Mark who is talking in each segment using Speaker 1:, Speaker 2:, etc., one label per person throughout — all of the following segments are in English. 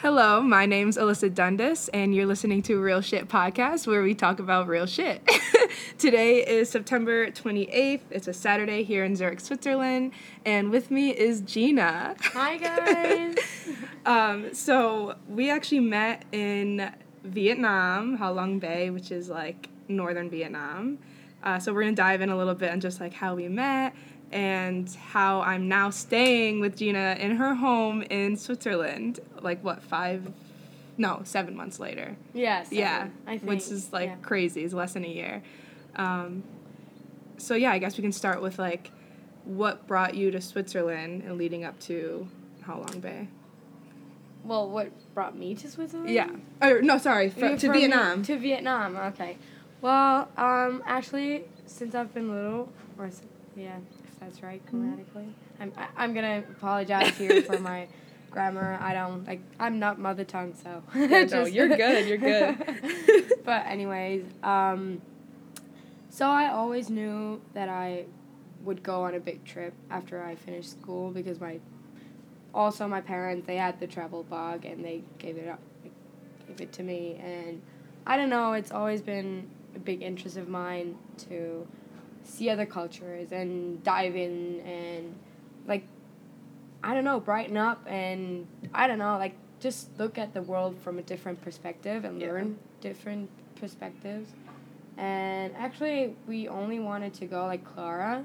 Speaker 1: Hello, my name's Alyssa Dundas, and you're listening to Real Shit Podcast, where we talk about real shit. Today is September 28th. It's a Saturday here in Zurich, Switzerland, and with me is Gina.
Speaker 2: Hi, guys.
Speaker 1: um, so we actually met in Vietnam, Ha Long Bay, which is like northern Vietnam. Uh, so we're gonna dive in a little bit on just like how we met and how I'm now staying with Gina in her home in Switzerland. Like what five? No, seven months later.
Speaker 2: Yes.
Speaker 1: yeah,
Speaker 2: I think.
Speaker 1: which is like
Speaker 2: yeah.
Speaker 1: crazy. It's less than a year. Um, so yeah, I guess we can start with like what brought you to Switzerland and leading up to Ha Long Bay.
Speaker 2: Well, what brought me to Switzerland?
Speaker 1: Yeah. Or no, sorry, fr-
Speaker 2: Yeah,
Speaker 1: to Vietnam.
Speaker 2: To Vietnam. Okay. Well, um, actually, since I've been little, or yeah, that's right
Speaker 1: Mm-hmm.
Speaker 2: grammatically, I'm I, I'm gonna apologize here for my grammar. I don't like. I'm not mother tongue, so.
Speaker 1: Yeah, no, you're good, you're good.
Speaker 2: but anyways, um, so I always knew that I would go on a big trip after I finished school because my also my parents they had the travel bug and they gave it up gave it to me and I don't know it's always been a big interest of mine to see other cultures and dive in and like I don't know brighten up and I don't know like just look at the world from a different perspective and
Speaker 1: Yeah.
Speaker 2: learn different perspectives and actually we only wanted to go like Clara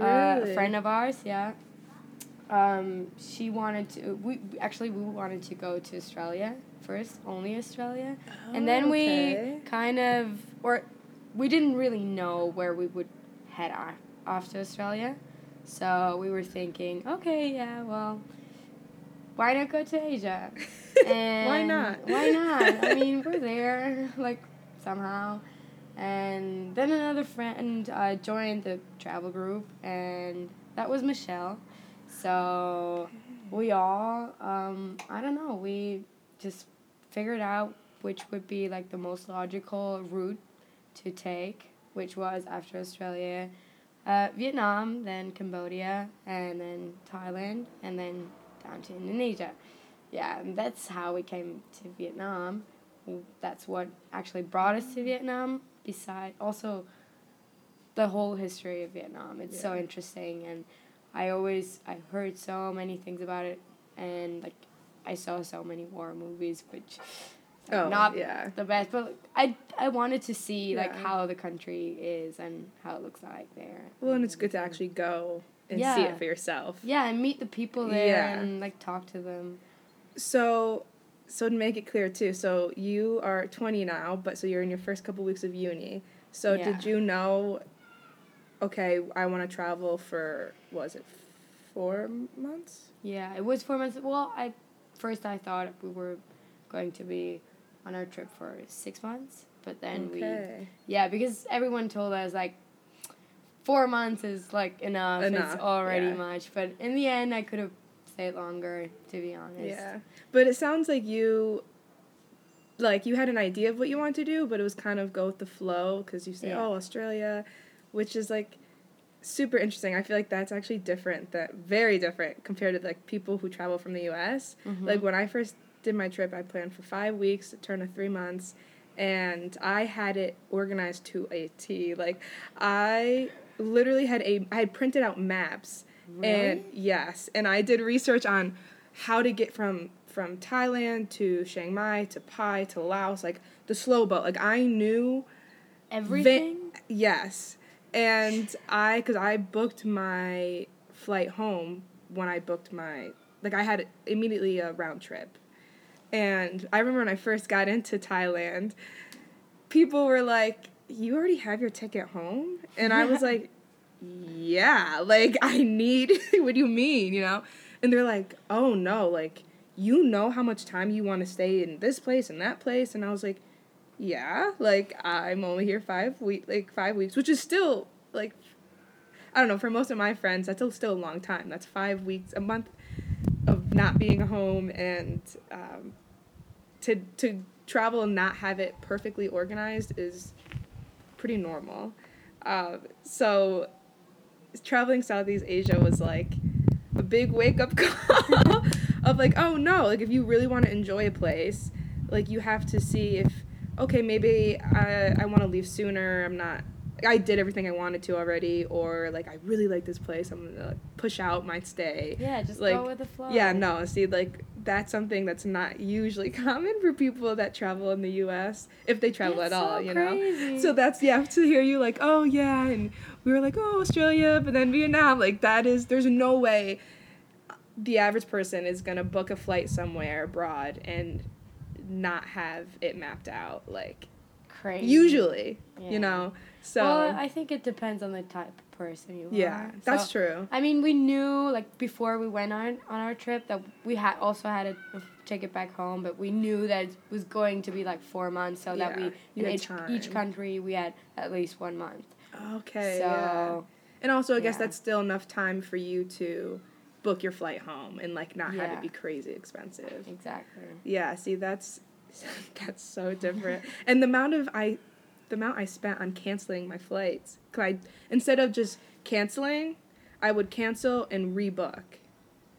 Speaker 2: uh, a friend of ours, yeah. Um, she wanted to. We actually we wanted to go to Australia first, only Australia, and then
Speaker 1: Oh, okay.
Speaker 2: we kind of or we didn't really know where we would head off, off to Australia, so we were thinking, okay, yeah, well, why not go to Asia? And
Speaker 1: Why not?
Speaker 2: Why not? I mean, we're there, like somehow. And then another friend uh, joined the travel group, and that was Michelle. So we all, um, I don't know, we just figured out which would be like the most logical route to take, which was after Australia, uh, Vietnam, then Cambodia, and then Thailand, and then down to Indonesia. Yeah, and that's how we came to Vietnam. That's what actually brought us to Vietnam. Beside also the whole history of Vietnam. It's so interesting, and I always I heard so many things about it, and like I saw so many war movies, which
Speaker 1: Oh,
Speaker 2: not
Speaker 1: yeah.
Speaker 2: the best. But I I wanted to see like how the country is and how it looks like there.
Speaker 1: Well, and it's mm-hmm. good to actually go and see it for yourself.
Speaker 2: Yeah, and meet the people there
Speaker 1: Yeah.
Speaker 2: and like talk to them.
Speaker 1: So, so to make it clear too, so you are 20 now, but so you're in your first couple weeks of uni. So
Speaker 2: Yeah.
Speaker 1: did you know? Okay, I want to travel for was it four months?
Speaker 2: Yeah, it was four months. Well, I first I thought we were going to be on our trip for six months, but then we yeah because everyone told us like four months is like enough.
Speaker 1: Enough,
Speaker 2: It's already
Speaker 1: yeah.
Speaker 2: much, but in the end I could have stayed longer to be honest.
Speaker 1: Yeah, but it sounds like you. Like you had an idea of what you wanted to do, but it was kind of go with the flow because you say,
Speaker 2: Yeah.
Speaker 1: "Oh, Australia," which is like super interesting. I feel like that's actually different, that very different compared to like people who travel from the U.S.
Speaker 2: Mhm.
Speaker 1: Like when I first did my trip, I planned for five weeks, it turned to three months, and I had it organized to a T. Like I literally had a I had printed out maps, and yes, and I did research on how to get from from Thailand to Chiang Mai to Pai to Laos, like the slow boat. Like I knew
Speaker 2: everything.
Speaker 1: Yes. And I, because I booked my flight home when I booked my, like, I had immediately a round trip. And I remember when I first got into Thailand, people were like, You already have your ticket home? And I was like, Yeah, like, I need, what do you mean, you know? And they're like, Oh no, like, you know how much time you want to stay in this place and that place? And I was like, yeah, like I'm only here five week like five weeks, which is still like I don't know, for most of my friends that's still a long time. That's five weeks, a month not being home and um, to to travel and not have it perfectly organized is pretty normal. Um, so traveling Southeast Asia was like a big wake up call. of like, oh no, like if you really want to enjoy a place, like you have to see if okay, maybe I I want to leave sooner. I'm not I did everything I wanted to already, or like I really like this place. I'm gonna like, push out my stay.
Speaker 2: Yeah, just
Speaker 1: like,
Speaker 2: go with the flow.
Speaker 1: Yeah, no, see, like that's something that's not usually common for people that travel in the U.S. if they travel
Speaker 2: That's
Speaker 1: at all, you
Speaker 2: crazy.
Speaker 1: know. So that's yeah to hear you like, oh yeah, and we were like, oh Australia, but then Vietnam, like that is there's no way the average person is gonna book a flight somewhere abroad and not have it mapped out like
Speaker 2: Crazy.
Speaker 1: usually,
Speaker 2: Yeah.
Speaker 1: you know. So
Speaker 2: well, I think it depends on the type of person you
Speaker 1: yeah,
Speaker 2: are.
Speaker 1: Yeah, that's
Speaker 2: So,
Speaker 1: true.
Speaker 2: I mean, we knew like before we went on on our trip that we had also had a ticket back home, but we knew that it was going to be like four months, so that we in each, each country we had at least one month.
Speaker 1: Okay.
Speaker 2: so
Speaker 1: yeah. And also, I guess
Speaker 2: yeah.
Speaker 1: that's still enough time for you to book your flight home and like not have it be crazy expensive.
Speaker 2: exactly.
Speaker 1: Yeah, see that's that's so different. and the amount of I the amount I spent on canceling my flights. 'Cause I instead of just canceling, I would cancel and rebook.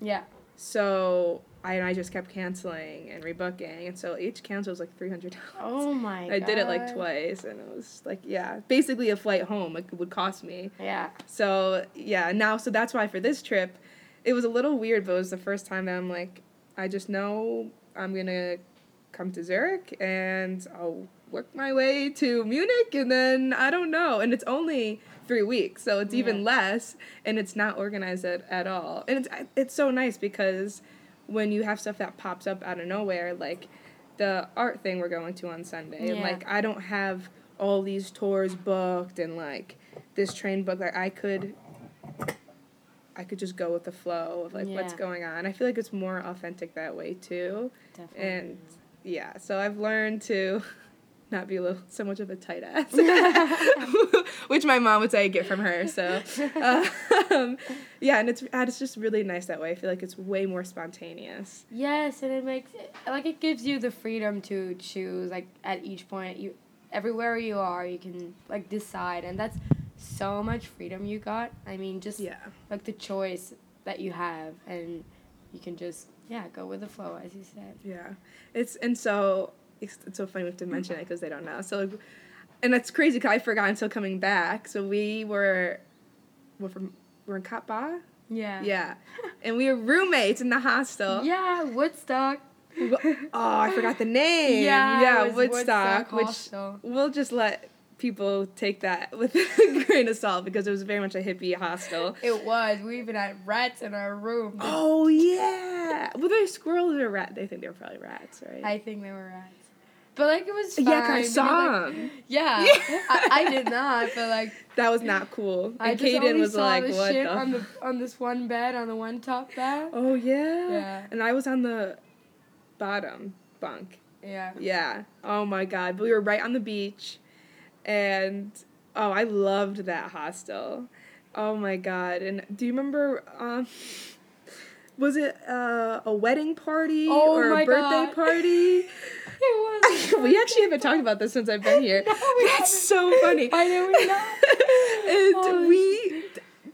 Speaker 2: Yeah.
Speaker 1: So I and I just kept canceling and rebooking, and so each cancel was like three hundred dollars.
Speaker 2: Oh my. God.
Speaker 1: I did it like twice, and it was like yeah, basically a flight home like, would cost me.
Speaker 2: Yeah.
Speaker 1: So yeah, now so that's why for this trip, it was a little weird, but it was the first time that I'm like, I just know I'm gonna come to Zurich and I'll work my way to Munich, and then I don't know, and it's only three weeks, so it's even
Speaker 2: Yeah.
Speaker 1: less, and it's not organized at, at all, and it's it's so nice because when you have stuff that pops up out of nowhere, like the art thing we're going to on Sunday, and
Speaker 2: Yeah.
Speaker 1: like I don't have all these tours booked and like this train book like I could I could just go with the flow of like what's going on. I feel like it's more authentic that way too.
Speaker 2: Definitely.
Speaker 1: And yeah, so I've learned to not be a little, so much of a tight ass, which my mom would say I get from her. So, um, yeah, and it's it's just really nice that way. I feel like it's way more spontaneous.
Speaker 2: Yes, and it makes it, like it gives you the freedom to choose like at each point you everywhere you are you can like decide and that's so much freedom you got. I mean just
Speaker 1: Yeah,
Speaker 2: like the choice that you have and you can just yeah, go with the flow as you said.
Speaker 1: yeah. It's and so it's, it's so funny we have to mention it because they don't know. So, like, and that's crazy because I forgot until coming back. So we were, we're from we're in Cat Ba.
Speaker 2: Yeah.
Speaker 1: Yeah, and we were roommates in the hostel.
Speaker 2: Yeah, Woodstock.
Speaker 1: Oh, I forgot the name.
Speaker 2: Yeah,
Speaker 1: yeah, Woodstock,
Speaker 2: Woodstock
Speaker 1: which we'll just let people take that with a grain of salt because it was very much a hippie hostel.
Speaker 2: It was. We even had rats in our room.
Speaker 1: Oh yeah, were they squirrels or rat? They think they were probably rats, right?
Speaker 2: I think they were rats. But like it was fine.
Speaker 1: yeah, I saw
Speaker 2: like,
Speaker 1: them.
Speaker 2: Yeah,
Speaker 1: Yeah.
Speaker 2: I, I did not, but like
Speaker 1: That was not cool.
Speaker 2: I
Speaker 1: And
Speaker 2: just
Speaker 1: Kaden was like,
Speaker 2: the
Speaker 1: "What
Speaker 2: shit
Speaker 1: the?"
Speaker 2: on the on this one bed on the one top bed.
Speaker 1: oh yeah.
Speaker 2: Yeah.
Speaker 1: And I was on the bottom bunk.
Speaker 2: Yeah.
Speaker 1: Yeah. Oh my god. But we were right on the beach and oh, I loved that hostel. Oh my god. And do you remember um was it uh, a wedding party
Speaker 2: Oh
Speaker 1: or a birthday
Speaker 2: God.
Speaker 1: party?
Speaker 2: It was.
Speaker 1: we actually haven't talked about this since I've been here.
Speaker 2: No, we
Speaker 1: That's so funny.
Speaker 2: I know we not.
Speaker 1: and
Speaker 2: Oh,
Speaker 1: we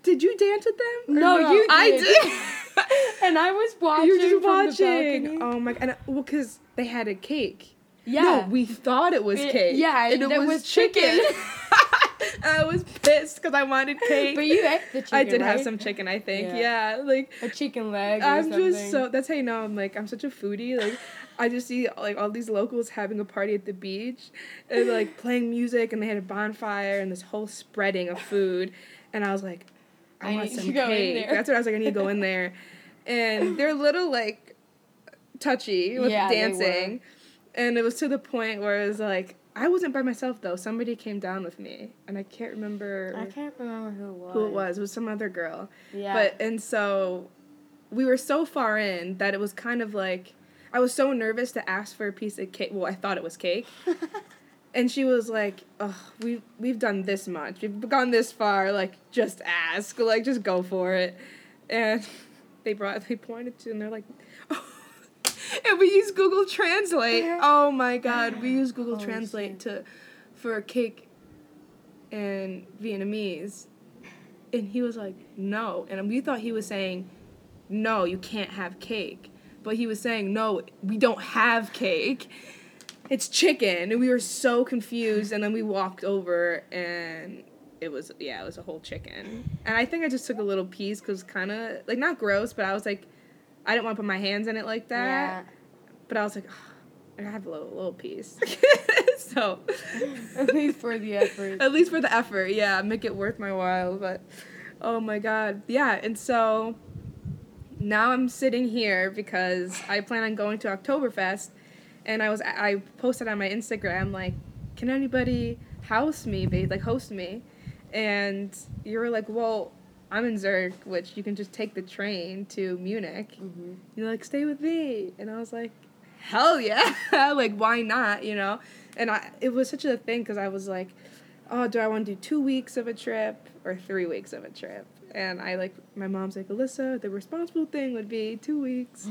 Speaker 1: did you dance with them? Or
Speaker 2: No, you
Speaker 1: I
Speaker 2: did.
Speaker 1: did.
Speaker 2: and I was watching
Speaker 1: you were just
Speaker 2: from
Speaker 1: watching. Oh my! And uh, well, because they had a cake.
Speaker 2: Yeah.
Speaker 1: No, we thought it was cake.
Speaker 2: yeah,
Speaker 1: and it was,
Speaker 2: was
Speaker 1: chicken.
Speaker 2: chicken.
Speaker 1: I was pissed because I wanted cake.
Speaker 2: but you ate the chicken.
Speaker 1: I did have some chicken. I think.
Speaker 2: Yeah.
Speaker 1: Yeah, like
Speaker 2: a chicken leg.
Speaker 1: I'm
Speaker 2: something.
Speaker 1: just so. That's how you know I'm like I'm such a foodie. Like I just see like all these locals having a party at the beach, and like playing music, and they had a bonfire and this whole spreading of food, and I was like, I,
Speaker 2: I
Speaker 1: want some cake. That's what I was like. I need to go in there, and they're a little like touchy with
Speaker 2: Yeah, they
Speaker 1: dancing, and it was to the point where it was like. I wasn't by myself though. Somebody came down with me, and I can't remember
Speaker 2: I can't remember who it was.
Speaker 1: who it was. It was some other girl.
Speaker 2: Yeah.
Speaker 1: But and so we were so far in that it was kind of like I was so nervous to ask for a piece of cake. Well, I thought it was cake. And she was like, "Oh, we we've done this much. We've gone this far. Like, just ask. Like, just go for it." And they brought, they pointed to, and they're like, and we use Google Translate. Oh my God, we use Google
Speaker 2: Holy
Speaker 1: Translate
Speaker 2: shit.
Speaker 1: to for cake in Vietnamese, and he was like, "No," and we thought he was saying, "No, you can't have cake." but he was saying, no, we don't have cake. It's chicken. And we were so confused. And then we walked over and it was, yeah, it was a whole chicken. And I think I just took a little piece because kind of, like, not gross, but I was like, I didn't want to put my hands in it like that.
Speaker 2: Yeah.
Speaker 1: But I was like, "Ugh, I have a little, little piece. so,
Speaker 2: At least for the effort.
Speaker 1: at least for the effort, yeah, make it worth my while. But oh my god, yeah. And so now I'm sitting here because I plan on going to Oktoberfest, and I was I posted on my Instagram like, can anybody house me, babe, like host me, and you were like, well. I'm in Zurich, which you can just take the train to Munich.
Speaker 2: hmm
Speaker 1: You're like, stay with me. And I was like, hell yeah. like, why not, you know? And I, it was such a thing because I was like, oh, do I want to do two weeks of a trip or three weeks of a trip? And I like, my mom's like, Alyssa, the responsible thing would be two weeks.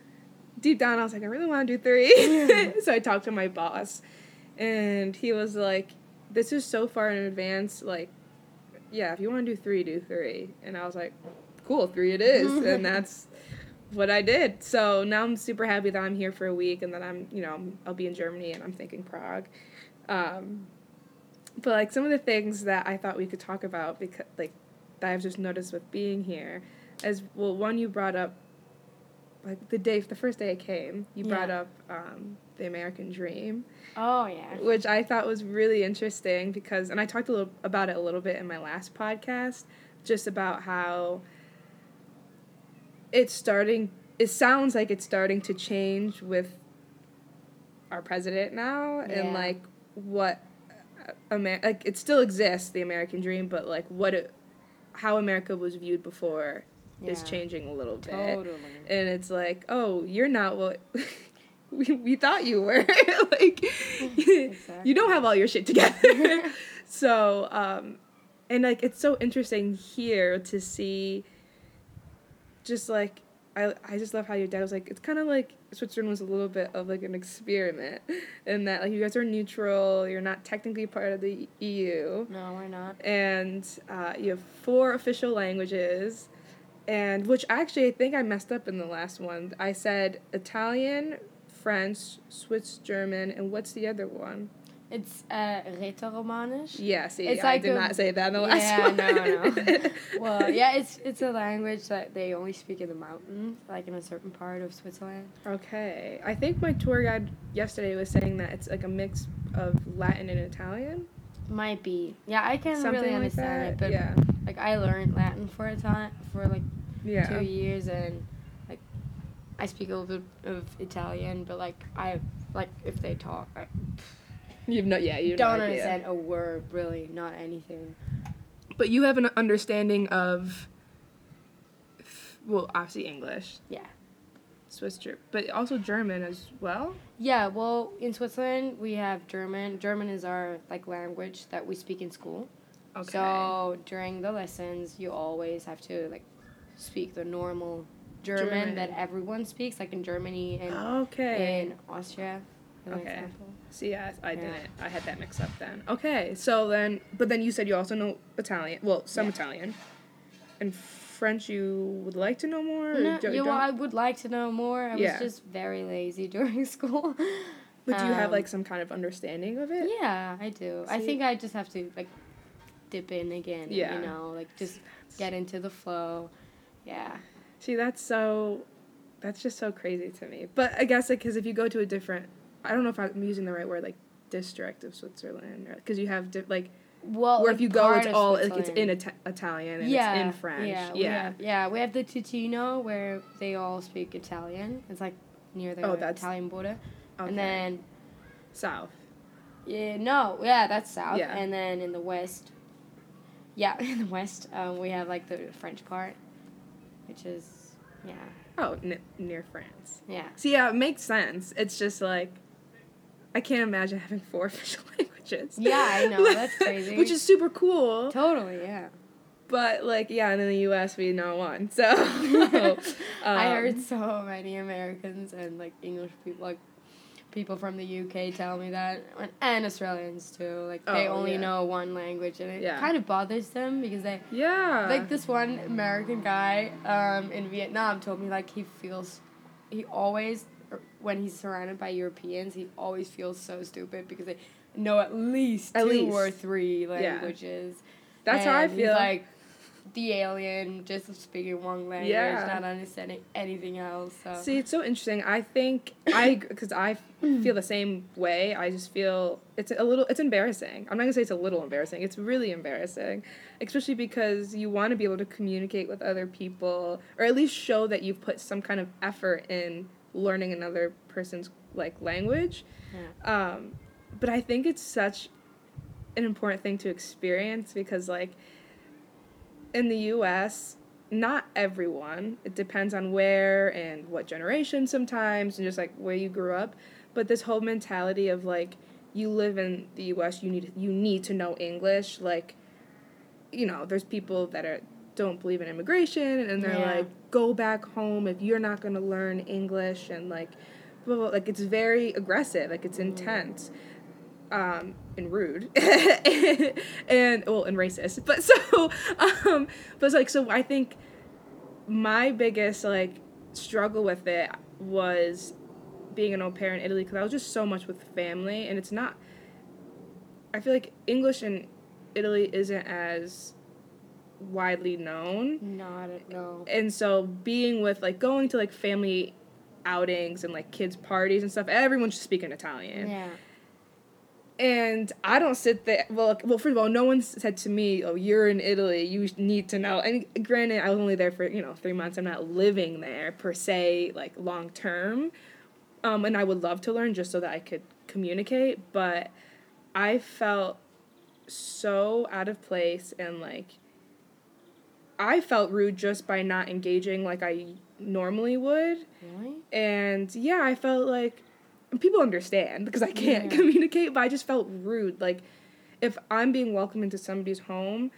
Speaker 1: Deep down, I was like, I really want to do three. so I talked to my boss, and he was like, this is so far in advance. Like, yeah, if you want to do three, do three. And I was like, cool, three it is. and that's what I did. So now I'm super happy that I'm here for a week and that I'm, you know, I'll be in Germany and I'm thinking Prague. Um, but like some of the things that I thought we could talk about because like that I've just noticed with being here as well one you brought up like the day the first day I came, you brought up um, the American dream
Speaker 2: Oh yeah.
Speaker 1: which I thought was really interesting because, and I talked a little about it a little bit in my last podcast, just about how it's starting. It sounds like it's starting to change with our president now, and like what Amer- like it still exists, the American dream, but like what it, how America was viewed before is changing a little bit
Speaker 2: Totally.
Speaker 1: and it's like, oh, you're not what we, we thought you were. like, you don't have all your shit together. so, um, and like, it's so interesting here to see. Just like, I I just love how your dad was like, it's kind of like Switzerland was a little bit of like an experiment, in that like you guys are neutral, you're not technically part of the EU
Speaker 2: No, we're not.
Speaker 1: and uh, you have four official languages and which actually i think i messed up in the last one i said italian french swiss german and what's the other one
Speaker 2: It's uh, Rätoromanisch.
Speaker 1: yeah see
Speaker 2: It's
Speaker 1: i
Speaker 2: like
Speaker 1: did
Speaker 2: a-
Speaker 1: not say that in the last
Speaker 2: yeah,
Speaker 1: one
Speaker 2: no, no. Well, yeah, it's it's a language that they only speak in the mountains, like in a certain part of Switzerland.
Speaker 1: okay i think my tour guide yesterday was saying that it's like a mix of latin and italian
Speaker 2: Might be. Yeah, I can't
Speaker 1: something
Speaker 2: really
Speaker 1: like
Speaker 2: understand
Speaker 1: that
Speaker 2: it, but
Speaker 1: yeah
Speaker 2: like I learned Latin for a time for like
Speaker 1: yeah
Speaker 2: two years, and like I speak a little bit of Italian, but like I like if they talk, I
Speaker 1: you've not yeah you
Speaker 2: don't understand a word really, not anything.
Speaker 1: but you have an understanding of well obviously english
Speaker 2: Yeah.
Speaker 1: Swiss German, but also German as well.
Speaker 2: Yeah, well, in Switzerland we have German. German is our like language that we speak in school.
Speaker 1: Okay.
Speaker 2: So during the lessons, you always have to like speak the normal German,
Speaker 1: German.
Speaker 2: that everyone speaks, like in Germany and
Speaker 1: okay.
Speaker 2: in Austria.
Speaker 1: Okay.
Speaker 2: example.
Speaker 1: See, I, I
Speaker 2: Yeah.
Speaker 1: didn't. I had that mixed up then. Okay, so then, but then you said you also know Italian. Well, some
Speaker 2: Yeah.
Speaker 1: Italian, and French. You would like to know more. or
Speaker 2: No, well, I would like to know more. I
Speaker 1: Yeah.
Speaker 2: was just very lazy during school.
Speaker 1: but do you have
Speaker 2: Um,
Speaker 1: like some kind of understanding of it?
Speaker 2: Yeah, I do. I think I just have to like dip in again.
Speaker 1: Yeah.
Speaker 2: You know, like just get into the flow. Yeah.
Speaker 1: See, that's so. That's just so crazy to me. But I guess like because if you go to a different, I don't know if I'm using the right word, like district of Switzerland, because you have di- like
Speaker 2: Well,
Speaker 1: where
Speaker 2: like
Speaker 1: if you go, it's all like it's in Ita- Italian and
Speaker 2: yeah,
Speaker 1: it's in French.
Speaker 2: Yeah,
Speaker 1: Yeah.
Speaker 2: We have, yeah, we have the Ticino where they all speak Italian. It's like near the
Speaker 1: Oh,
Speaker 2: Italian border.
Speaker 1: Okay.
Speaker 2: And then
Speaker 1: South.
Speaker 2: yeah, no, yeah, that's south.
Speaker 1: Yeah.
Speaker 2: And then in the west, yeah, in the west, um, we have like the French part, which is yeah,
Speaker 1: Oh, n- near France.
Speaker 2: yeah.
Speaker 1: So yeah, it makes sense. It's just like I can't imagine having four official languages.
Speaker 2: Yeah, I know, that's crazy.
Speaker 1: Which is super cool.
Speaker 2: Totally, yeah.
Speaker 1: But like yeah, and in the U.S. we know one. So
Speaker 2: I
Speaker 1: um,
Speaker 2: heard so many Americans and like English people, like people from the UK, tell me that, and- and Australians too. Like they
Speaker 1: Oh,
Speaker 2: only
Speaker 1: yeah.
Speaker 2: know one language, and it
Speaker 1: Yeah.
Speaker 2: kind of bothers them because they
Speaker 1: Yeah.
Speaker 2: like this one American guy um, in Vietnam told me like he feels he always er, when he's surrounded by Europeans, he always feels so stupid because they know at least
Speaker 1: At
Speaker 2: two
Speaker 1: least.
Speaker 2: or three languages.
Speaker 1: That's how I
Speaker 2: And
Speaker 1: feel.
Speaker 2: like the alien, just speaking one language,
Speaker 1: Yeah.
Speaker 2: not understanding anything else. So
Speaker 1: See, it's so interesting. I think I because I feel the same way. I just feel it's a little it's embarrassing. I'm not gonna say it's a little embarrassing. It's really embarrassing, especially because you want to be able to communicate with other people or at least show that you've put some kind of effort in learning another person's like language. Um, but I think it's such an important thing to experience because like in the US, not everyone, it depends on where and what generation sometimes and just like where you grew up, but this whole mentality of like you live in the US, you need you need to know English, like you know, there's people that are don't believe in immigration and they're
Speaker 2: Yeah.
Speaker 1: like go back home if you're not going to learn English and like blah, blah, like it's very aggressive, like it's mm. intense um, and rude and well and racist but so um but it's like so i think my biggest like struggle with it was being an au pair in italy because i was just so much with family and it's not i feel like english in italy isn't as widely known
Speaker 2: not at no.
Speaker 1: and so being with like going to like family outings and like kids parties and stuff everyone's just speaking italian
Speaker 2: Yeah.
Speaker 1: And I don't sit there. Well, well, first of all, no one said to me, "Oh, you're in Italy. You need to know." And granted, I was only there for you know three months. I'm not living there per se, like long term. Um, and I would love to learn just so that I could communicate. But I felt so out of place and like I felt rude just by not engaging like I normally would.
Speaker 2: Really?
Speaker 1: And yeah, I felt like people understand because I can't
Speaker 2: Yeah.
Speaker 1: communicate, but I just felt rude. Like if I'm being welcomed into somebody's home,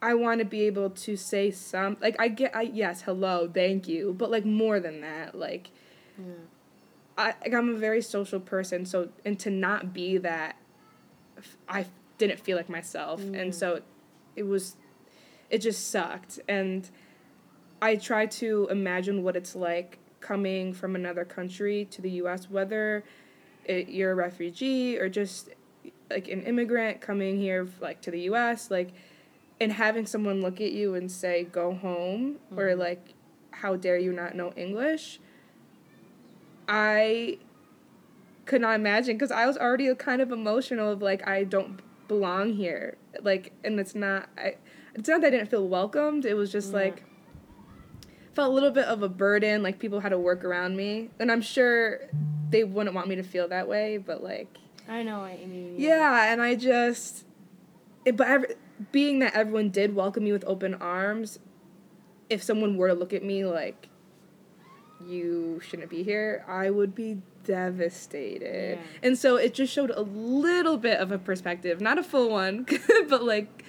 Speaker 1: I want to be able to say some like I get I yes, hello, thank you, but like more than that, like
Speaker 2: Yeah.
Speaker 1: I like, I'm a very social person, so and to not be that I didn't feel like myself. And
Speaker 2: Mm.
Speaker 1: so it was it just sucked and I try to imagine what it's like coming from another country to the US whether it, you're a refugee or just like an immigrant coming here like to the US like and having someone look at you and say go home or
Speaker 2: Mhm.
Speaker 1: like how dare you not know English I could not imagine because I was already kind of emotional of like I don't belong here like and it's not I it's not that I didn't feel welcomed it was just
Speaker 2: Yeah.
Speaker 1: like felt a little bit of a burden like people had to work around me and I'm sure they wouldn't want me to feel that way but like
Speaker 2: I know what you mean.
Speaker 1: yeah, and I just, it, but every, being that everyone did welcome me with open arms, if someone were to look at me like, you shouldn't be here, I would be devastated.
Speaker 2: Yeah.
Speaker 1: And so it just showed a little bit of a perspective, not a full one, but like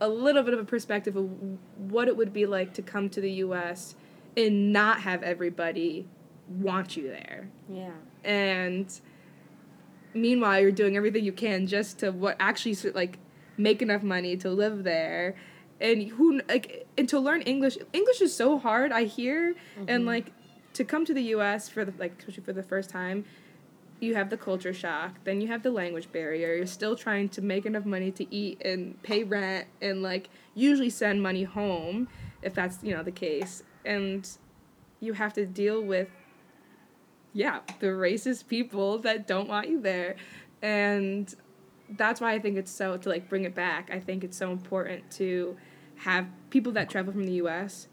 Speaker 1: a little bit of a perspective of what it would be like to come to the U.S. and not have everybody want you there
Speaker 2: Yeah.
Speaker 1: and meanwhile you're doing everything you can just to what actually like make enough money to live there and who like and to learn english english is so hard i hear and
Speaker 2: Mhm.
Speaker 1: like to come to the us for the like especially for the first time you have the culture shock then you have the language barrier you're still trying to make enough money to eat and pay rent and like usually send money home if that's you know the case and you have to deal with yeah, the racist people that don't want you there. And that's why I think it's so to like bring it back. I think it's so important to have people that travel from the US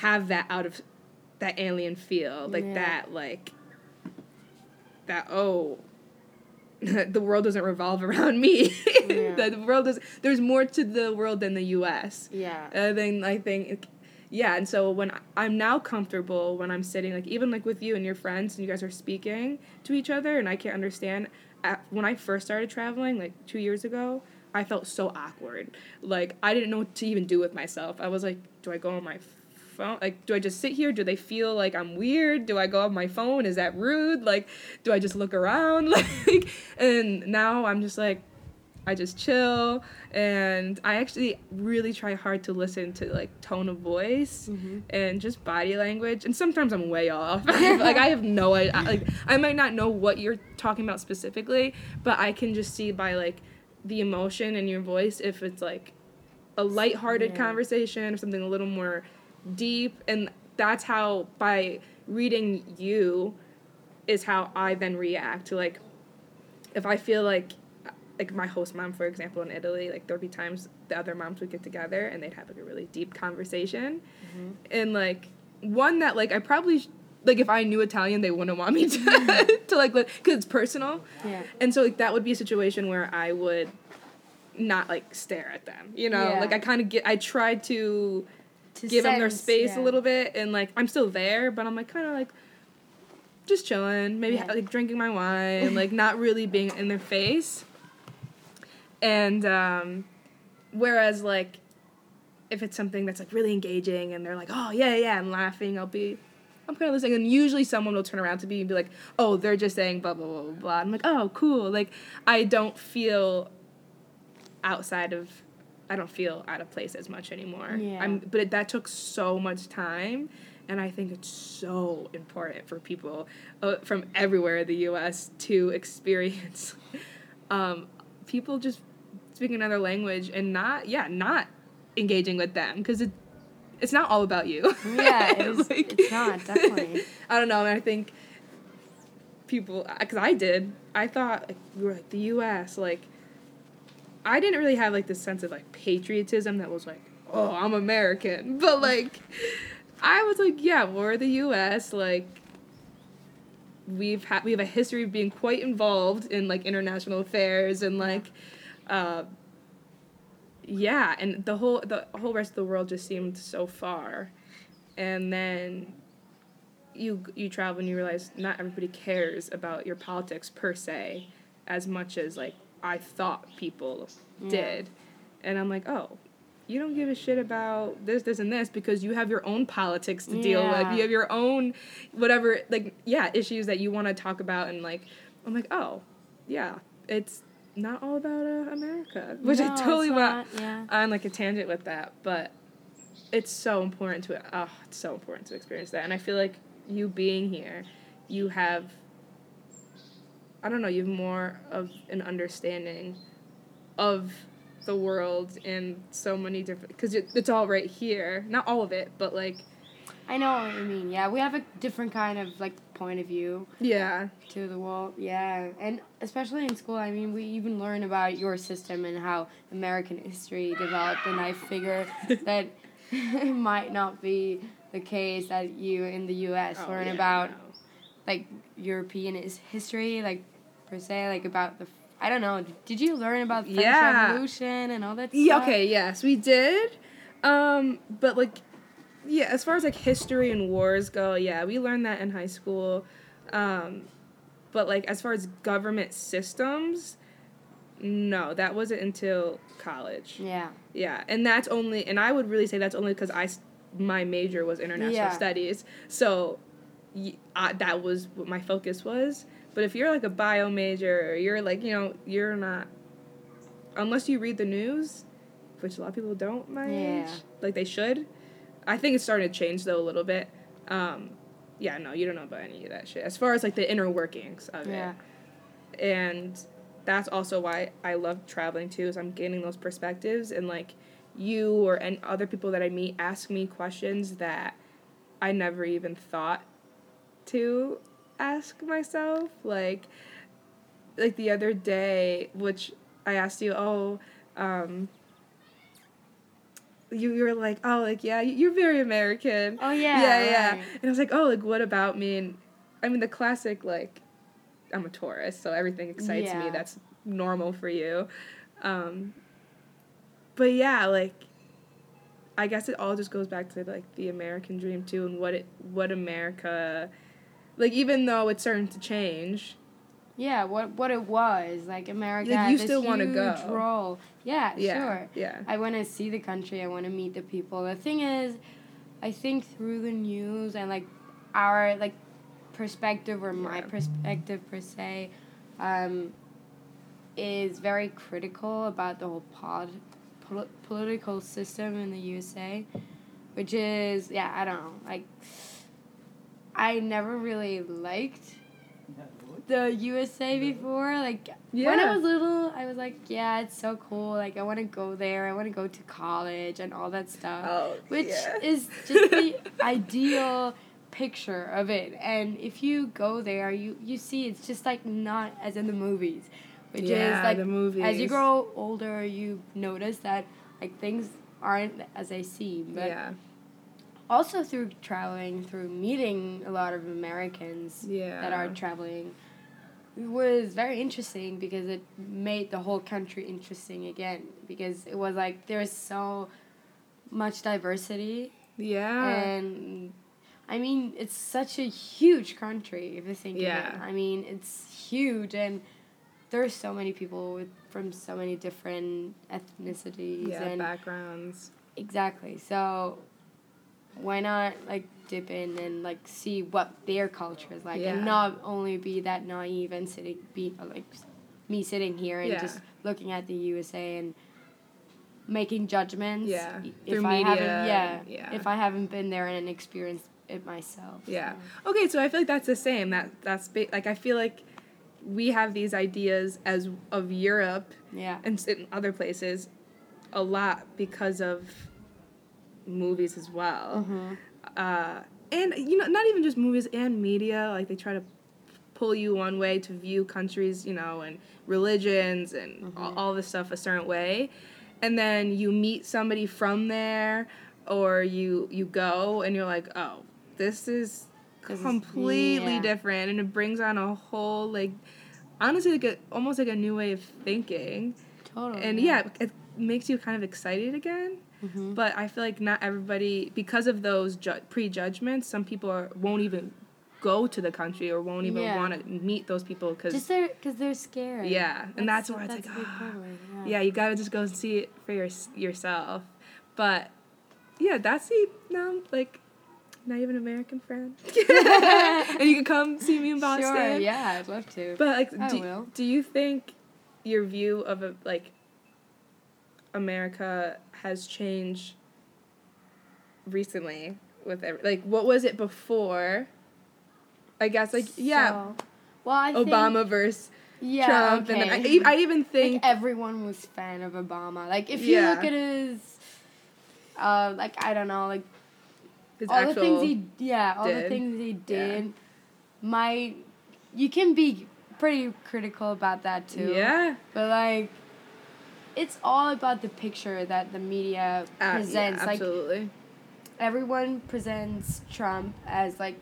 Speaker 1: have that out of that alien feel, like
Speaker 2: Yeah.
Speaker 1: that like that oh the world doesn't revolve around me.
Speaker 2: Yeah.
Speaker 1: the world is there's more to the world than the US.
Speaker 2: Yeah.
Speaker 1: And then I think, yeah, and so when I'm now comfortable when I'm sitting, like even like with you and your friends, and you guys are speaking to each other, and I can't understand. When I first started traveling, like two years ago, I felt so awkward. Like I didn't know what to even do with myself. I was like, do I go on my phone? Like, do I just sit here? Do they feel like I'm weird? Do I go on my phone? Is that rude? Like, do I just look around? Like, and now I'm just like, I just chill, and I actually really try hard to listen to like tone of voice
Speaker 2: Mm-hmm.
Speaker 1: and just body language. And sometimes I'm way off. like I have no idea. Like I might not know what you're talking about specifically, but I can just see by like the emotion in your voice if it's like a lighthearted
Speaker 2: Yeah.
Speaker 1: conversation or something a little more deep. And that's how by reading you is how I then react to like if I feel like like my host mom for example in Italy like there'd be times the other moms would get together and they'd have like a really deep conversation mm-hmm. and like one that like I probably sh- like if I knew Italian they wouldn't want me to to like because it's personal
Speaker 2: Yeah.
Speaker 1: and so like that would be a situation where I would not like stare at them you know
Speaker 2: Yeah.
Speaker 1: like I kind of get I tried to
Speaker 2: To
Speaker 1: give them their space
Speaker 2: yeah.
Speaker 1: a little bit and like I'm still there but I'm like kind of like just chilling maybe
Speaker 2: Yeah.
Speaker 1: like drinking my wine like not really being in their face and um whereas like if it's something that's like really engaging and they're like oh yeah yeah and laughing I'll be I'm kind of listening and usually someone will turn around to me and be like oh they're just saying blah blah blah blah blah I'm like oh cool like I don't feel outside of I don't feel out of place as much anymore.
Speaker 2: Yeah.
Speaker 1: I'm but it, that took so much time and I think it's so important for people uh, from everywhere in the US to experience um, people just speaking another language and not yeah, not engaging with them because it it's not all about you.
Speaker 2: Yeah, it is- it's not, definitely.
Speaker 1: I don't know, and I think people because I did. I thought like we were like the U.S. Like I didn't really have like this sense of like patriotism that was like oh I'm American, but like I was like yeah we're the U.S. Like we've had we have a history of being quite involved in like international affairs and like. Uh, yeah, and the whole the whole rest of the world just seemed so far, and then you you travel and you realize not everybody cares about your politics per se as much as like I thought people
Speaker 2: Yeah.
Speaker 1: did. And I'm like, "Oh, you don't give a shit about this this and this because you have your own politics to deal with. You have your own whatever like yeah, issues that you want to talk about and like I'm like, "Oh, yeah, it's not all about uh, America." Which
Speaker 2: No,
Speaker 1: I totally want
Speaker 2: Yeah.
Speaker 1: on like a tangent with that, but it's so important to oh, it's so important to experience that. And I feel like you being here, you have I don't know, you have more of an understanding of the world in so many different because it, it's all right here. Not all of it, but like
Speaker 2: I know what you mean. Yeah, we have a different kind of like point of view
Speaker 1: yeah,
Speaker 2: to the world. Yeah, and especially in school, I mean, we even learn about your system and how American history developed, and I figure that it might not be the case that you in the U.S.
Speaker 1: Oh,
Speaker 2: learn
Speaker 1: yeah,
Speaker 2: about
Speaker 1: no.
Speaker 2: like European history, like per se, like about the. I don't know. Did you learn about French
Speaker 1: Yeah.
Speaker 2: Revolution and all that stuff?
Speaker 1: Yeah, okay, yes, we did. Um, but like yeah, as far as like history and wars go, yeah, we learned that in high school. Um, but like as far as government systems, no, that wasn't until college.
Speaker 2: Yeah.
Speaker 1: Yeah, and that's only, and I would really say that's only because I my major was international
Speaker 2: Yeah.
Speaker 1: studies, so, I that was what my focus was. But if you're like a bio major, or you're like, you know, you're not, unless you read the news, which a lot of people don't my
Speaker 2: Yeah.
Speaker 1: age, like they should. I think it's starting to change though a little bit. Um, yeah, no, you don't know about any of that shit. As far as like the inner workings of
Speaker 2: Yeah.
Speaker 1: it and that's also why I love traveling too is I'm gaining those perspectives and like you or and other people that I meet ask me questions that I never even thought to ask myself like like the other day which I asked you oh um you, you were like oh like yeah you- you're very American
Speaker 2: Oh yeah.
Speaker 1: yeah, yeah. And I was like, oh, like what about me? And I mean, the classic like, I'm a tourist, so everything excites me. That's normal for you. Um, but yeah, like, I guess it all just goes back to like the American dream too, and what it what America, like even though it's starting to change.
Speaker 2: Yeah, what what it was like America.
Speaker 1: Like, you still wanna go.
Speaker 2: Role. Yeah,
Speaker 1: Yeah,
Speaker 2: sure.
Speaker 1: yeah.
Speaker 2: I want to see the country. I want to meet the people. The thing is, I think through the news and like our like perspective or my
Speaker 1: Yeah.
Speaker 2: perspective per se, um, is very critical about the whole pod, pol- political system in the USA, which is yeah I don't know like I never really liked the USA before. Like when I was little, I was like, yeah, it's so cool. Like I want to go there. I want to go to college and all that stuff.
Speaker 1: Oh,
Speaker 2: which
Speaker 1: yeah.
Speaker 2: is just the ideal picture of it. And if you go there, you you see it's just like not as in the movies, which
Speaker 1: Yeah,
Speaker 2: is like
Speaker 1: the movies.
Speaker 2: as you grow older, you notice that like things aren't as they seem. But
Speaker 1: yeah.
Speaker 2: Also through traveling, through meeting a lot of Americans
Speaker 1: Yeah.
Speaker 2: that are traveling, it was very interesting because it made the whole country interesting again. Because it was like there's so much diversity,
Speaker 1: Yeah.
Speaker 2: and I mean it's such a huge country if you think of
Speaker 1: Yeah.
Speaker 2: it. I mean it's huge and. There's so many people with, from so many different ethnicities
Speaker 1: yeah.
Speaker 2: and
Speaker 1: Backgrounds.
Speaker 2: Exactly. So why not like dip in and like see what their culture is like
Speaker 1: Yeah.
Speaker 2: and not only be that naive and sitting be like me sitting here and
Speaker 1: Yeah.
Speaker 2: just looking at the USA and making judgments
Speaker 1: Yeah.
Speaker 2: i-
Speaker 1: Through
Speaker 2: if I haven't
Speaker 1: media
Speaker 2: yeah,
Speaker 1: yeah.
Speaker 2: if I haven't been there and experienced it myself.
Speaker 1: Yeah.
Speaker 2: so.
Speaker 1: Okay, so I feel like that's the same. That that's ba- like I feel like we have these ideas as of Europe
Speaker 2: Yeah.
Speaker 1: and in other places a lot because of movies as well.
Speaker 2: Mhm.
Speaker 1: Uh, and you know, not even just movies and media. Like they try to pull you one way to view countries, you know, and religions and all, all this stuff a certain way, and then you meet somebody from there, or you you go and you're like, oh, this is completely
Speaker 2: yeah.
Speaker 1: different, and it brings on a whole like, honestly, like a, almost like a new way of thinking,
Speaker 2: Totally.
Speaker 1: and yeah, it makes you kind of excited again.
Speaker 2: Mhm.
Speaker 1: But I feel like not everybody, because of those ju- prejudgments, some people are, won't even go to the country or won't even
Speaker 2: Yeah.
Speaker 1: want to meet those people because
Speaker 2: Just they're because they're scared.
Speaker 1: Yeah, and that's why it's
Speaker 2: that's
Speaker 1: like,
Speaker 2: a big
Speaker 1: ah, yeah, you gotta just go and see it for your, yourself. But yeah, that's the no like not even American friend, and you can come see me in Boston.
Speaker 2: Sure. Yeah, I'd love to.
Speaker 1: But like,
Speaker 2: I
Speaker 1: do,
Speaker 2: will.
Speaker 1: do you think your view of a, like America has changed recently with every, like what was it before? I guess like yeah,
Speaker 2: So- well, I think-
Speaker 1: Obama versus
Speaker 2: yeah,
Speaker 1: Trump,
Speaker 2: okay.
Speaker 1: and I, I even
Speaker 2: like
Speaker 1: think
Speaker 2: everyone was fan of Obama. Like if you
Speaker 1: Yeah.
Speaker 2: look at his, uh, like I don't know, like
Speaker 1: his
Speaker 2: all the things he, yeah, all the things he did, my, you can be pretty critical about that too.
Speaker 1: yeah
Speaker 2: But like, it's all about the picture that the media
Speaker 1: uh,
Speaker 2: presents.
Speaker 1: yeah,
Speaker 2: like everyone presents Trump as like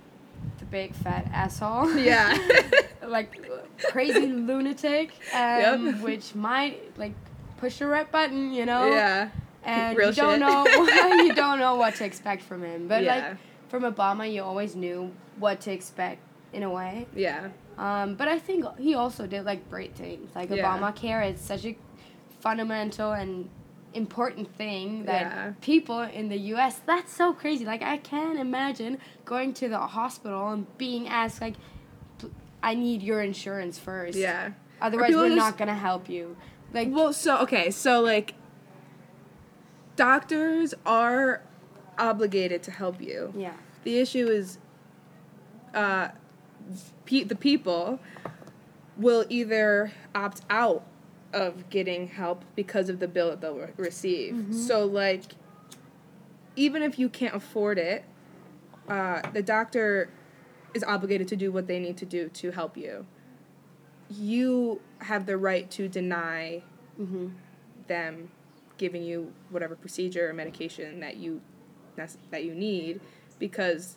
Speaker 2: the big fat asshole.
Speaker 1: yeah
Speaker 2: like crazy lunatic, um,
Speaker 1: Yep.
Speaker 2: which might like push the red button, you know.
Speaker 1: yeah
Speaker 2: And
Speaker 1: Real
Speaker 2: you don't
Speaker 1: shit.
Speaker 2: know you don't know what to expect from him. But
Speaker 1: yeah
Speaker 2: like from Obama, you always knew what to expect in a way.
Speaker 1: yeah
Speaker 2: Um, but I think he also did like great things. Like
Speaker 1: Yeah.
Speaker 2: Obamacare is such a fundamental and important thing that
Speaker 1: Yeah.
Speaker 2: people in the U.S. That's so crazy. Like I can't imagine going to the hospital and being asked like, "I need your insurance first.
Speaker 1: yeah
Speaker 2: Otherwise, we're
Speaker 1: just-
Speaker 2: not gonna help you." Like
Speaker 1: Well, so okay, so like doctors are obligated to help you.
Speaker 2: yeah,
Speaker 1: The issue is uh pe- the people will either opt out of getting help because of the bill that they'll re- receive. So like even if you can't afford it, uh, the doctor is obligated to do what they need to do to help you. You have the right to deny
Speaker 2: mm-hmm.
Speaker 1: them giving you whatever procedure or medication that you that you need because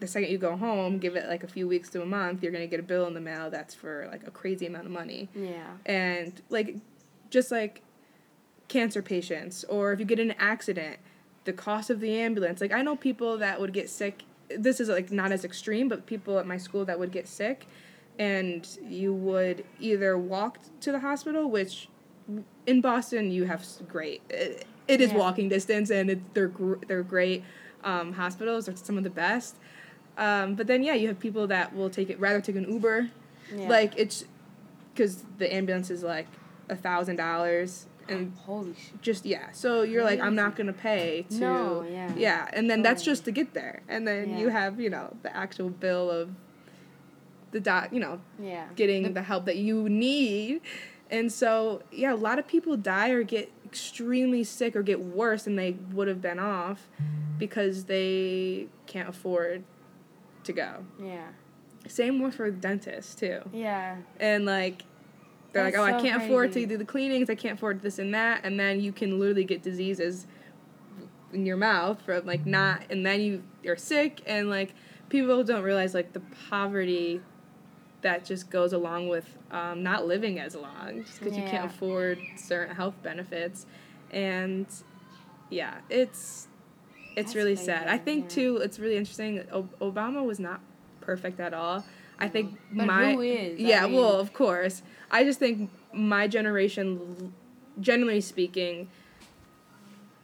Speaker 1: the second you go home, give it like a few weeks to a month, you're gonna get a bill in the mail that's for like a crazy amount of money.
Speaker 2: yeah,
Speaker 1: And like just like cancer patients or if you get in an accident, the cost of the ambulance. Like I know people that would get sick this is like not as extreme, but people at my school that would get sick and you would either walk to the hospital, which in Boston you have great. It, it is
Speaker 2: Yeah.
Speaker 1: walking distance, and it, they're gr- they're great um, hospitals. They're some of the best. Um, but then yeah, you have people that will take it rather take an Uber.
Speaker 2: yeah.
Speaker 1: Like it's because the ambulance is like a thousand dollars and
Speaker 2: Holy shit.
Speaker 1: just yeah so you're like i'm not gonna pay to
Speaker 2: No, yeah.
Speaker 1: yeah and then that's just to get there and then you have you know the actual bill of the doc you know
Speaker 2: Yeah.
Speaker 1: getting the help that you need and so yeah a lot of people die or get extremely sick or get worse than they would have been off because they can't afford to go.
Speaker 2: Yeah.
Speaker 1: same with for dentists too.
Speaker 2: Yeah.
Speaker 1: and like they're
Speaker 2: That's
Speaker 1: like, oh, I can't afford to do the cleanings, I can't afford this and that, and then you can literally get diseases in your mouth from like not, and then you you're sick, and like people don't realize like the poverty that just goes along with um, not living as long, just because you can't afford certain health benefits, and yeah, it's it's
Speaker 2: That's
Speaker 1: really sad. I think
Speaker 2: yeah.
Speaker 1: too, it's really interesting. O- Obama was not perfect at all. I think
Speaker 2: But
Speaker 1: my
Speaker 2: is? I
Speaker 1: yeah,
Speaker 2: mean-
Speaker 1: well, of course. I just think my generation, generally speaking,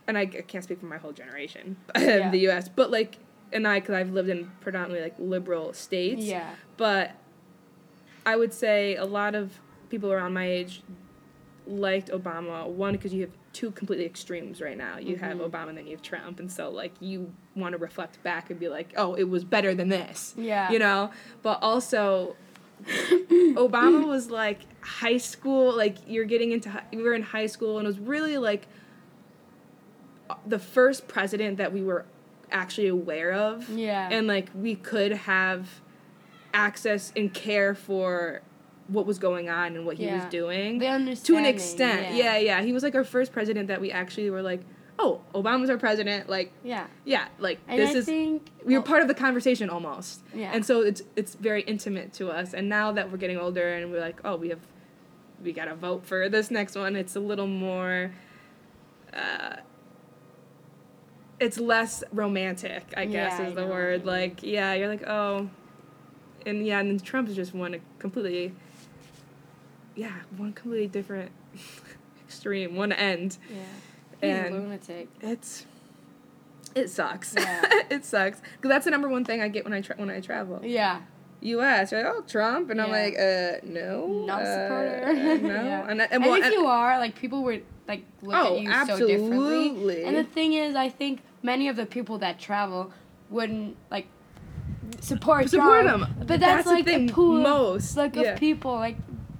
Speaker 1: and I, I can't speak for my whole generation
Speaker 2: Yeah.
Speaker 1: in the U.S., but like, and I, because I've lived in predominantly like liberal states,
Speaker 2: Yeah.
Speaker 1: but I would say a lot of people around my age liked Obama. One, because you have two completely extremes right now. You have
Speaker 2: Mhm.
Speaker 1: Obama and then you have Trump, and so like you want to reflect back and be like, oh, it was better than this
Speaker 2: Yeah.
Speaker 1: you know but also obama was like high school like you're getting into hi- we were in high school and it was really like the first president that we were actually aware of
Speaker 2: Yeah.
Speaker 1: and like we could have access and care for what was going on and what he was
Speaker 2: Yeah.
Speaker 1: doing
Speaker 2: The
Speaker 1: to an extent yeah. yeah he was like our first president that we actually were like oh obama's our president like
Speaker 2: Yeah.
Speaker 1: yeah like
Speaker 2: And
Speaker 1: this
Speaker 2: I
Speaker 1: is
Speaker 2: think
Speaker 1: we were part of the conversation almost
Speaker 2: Yeah.
Speaker 1: and so it's it's very intimate to us and now that we're getting older and we're like oh we have we gotta vote for this next one it's a little more uh it's less romantic i guess
Speaker 2: Yeah,
Speaker 1: is the word like yeah you're like oh and yeah and then trump is just one completely yeah one completely different extreme one end
Speaker 2: Yeah. He's a
Speaker 1: and
Speaker 2: lunatic.
Speaker 1: it's it sucks.
Speaker 2: Yeah.
Speaker 1: it sucks because that's the number one thing I get when I tra- when I travel.
Speaker 2: Yeah.
Speaker 1: U.S. You're like, oh, Trump, and I'm like, uh, no,
Speaker 2: Not a
Speaker 1: uh,
Speaker 2: supporter.
Speaker 1: no,
Speaker 2: Yeah.
Speaker 1: and, I-
Speaker 2: And,
Speaker 1: and, well,
Speaker 2: if
Speaker 1: and-
Speaker 2: you are, like people would like look
Speaker 1: Oh,
Speaker 2: at you so differently.
Speaker 1: absolutely.
Speaker 2: And the thing is, I think many of the people that travel wouldn't like support
Speaker 1: Support
Speaker 2: Trump,
Speaker 1: him.
Speaker 2: But that's,
Speaker 1: That's the thing,
Speaker 2: a pool
Speaker 1: most,
Speaker 2: like
Speaker 1: yeah.
Speaker 2: of people like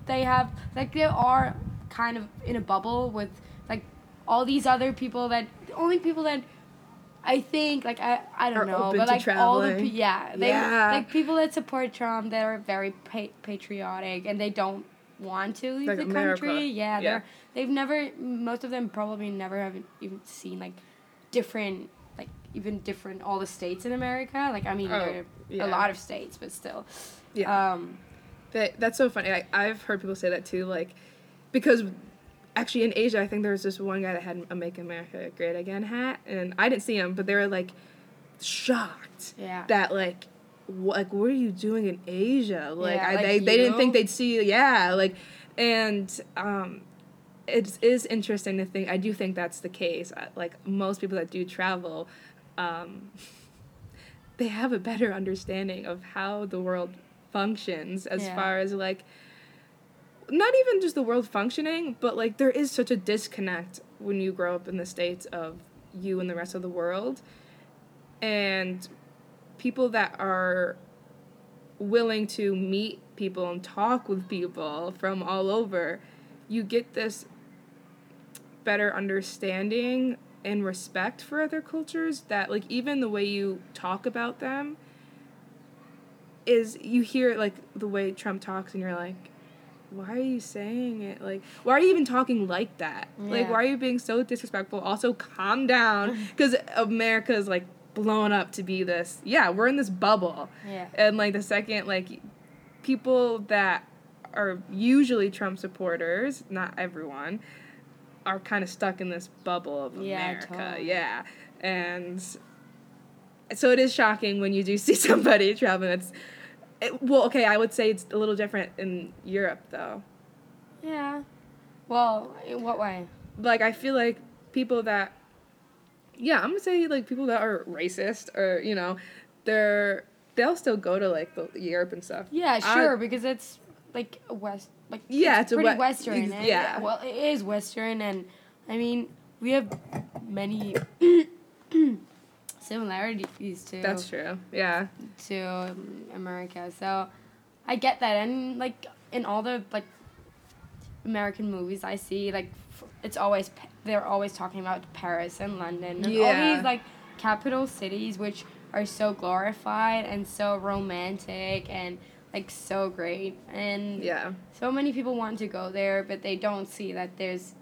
Speaker 2: they have like they are kind of in a bubble with like all these other people that the only people that I think like I I don't
Speaker 1: Are
Speaker 2: know but like all the pe- yeah they
Speaker 1: Yeah.
Speaker 2: like people that support Trump that are very pa- patriotic and they don't want to leave
Speaker 1: Like
Speaker 2: the
Speaker 1: America.
Speaker 2: country yeah,
Speaker 1: Yeah.
Speaker 2: they're they've never most of them probably never have even seen like different like even different all the states in America like I mean
Speaker 1: Oh,
Speaker 2: there are
Speaker 1: yeah.
Speaker 2: a lot of states but still
Speaker 1: yeah,
Speaker 2: um
Speaker 1: that, that's so funny. I, I've heard people say that too, like because actually in Asia, I think there was this one guy that had a "Make America Great Again" hat, and I didn't see him, but they were like shocked.
Speaker 2: yeah
Speaker 1: that like what like what are you doing in Asia? Like,
Speaker 2: Yeah,
Speaker 1: I,
Speaker 2: like
Speaker 1: they they didn't think they'd see yeah like and um it is interesting to think I do think that's the case. Like most people that do travel um they have a better understanding of how the world functions as
Speaker 2: Yeah.
Speaker 1: far as like not even just the world functioning, but like there is such a disconnect when you grow up in the states of you and the rest of the world. And people that are willing to meet people and talk with people from all over, you get this better understanding and respect for other cultures that like even the way you talk about them is you hear like the way Trump talks and you're like why are you saying it? Like why are you even talking like that? Like why are you being so disrespectful? Also calm down because america is like blown up to be this yeah we're in this bubble.
Speaker 2: Yeah.
Speaker 1: And like the second like people that are usually trump supporters not everyone are kind of stuck in this bubble of
Speaker 2: Yeah,
Speaker 1: america
Speaker 2: totally.
Speaker 1: yeah. And so it is shocking when you do see somebody traveling that's it, well okay i would say it's a little different in europe though
Speaker 2: yeah well in what way
Speaker 1: like i feel like people that yeah i'm gonna say like people that are racist or you know they're they'll still go to like the europe and stuff
Speaker 2: yeah
Speaker 1: I-
Speaker 2: sure because it's like west like
Speaker 1: Yeah,
Speaker 2: it's,
Speaker 1: it's a
Speaker 2: pretty
Speaker 1: we-
Speaker 2: western.
Speaker 1: ex-
Speaker 2: and-
Speaker 1: yeah.
Speaker 2: well, it is western, and I mean we have many similarities to
Speaker 1: That's true. Yeah.
Speaker 2: to um, America. So I get that, and like in all the like American movies I see, like f- it's always they're always talking about Paris and London and all these like capital cities, which are so glorified and so romantic and like so great, and
Speaker 1: Yeah.
Speaker 2: so many people want to go there, but they don't see that there's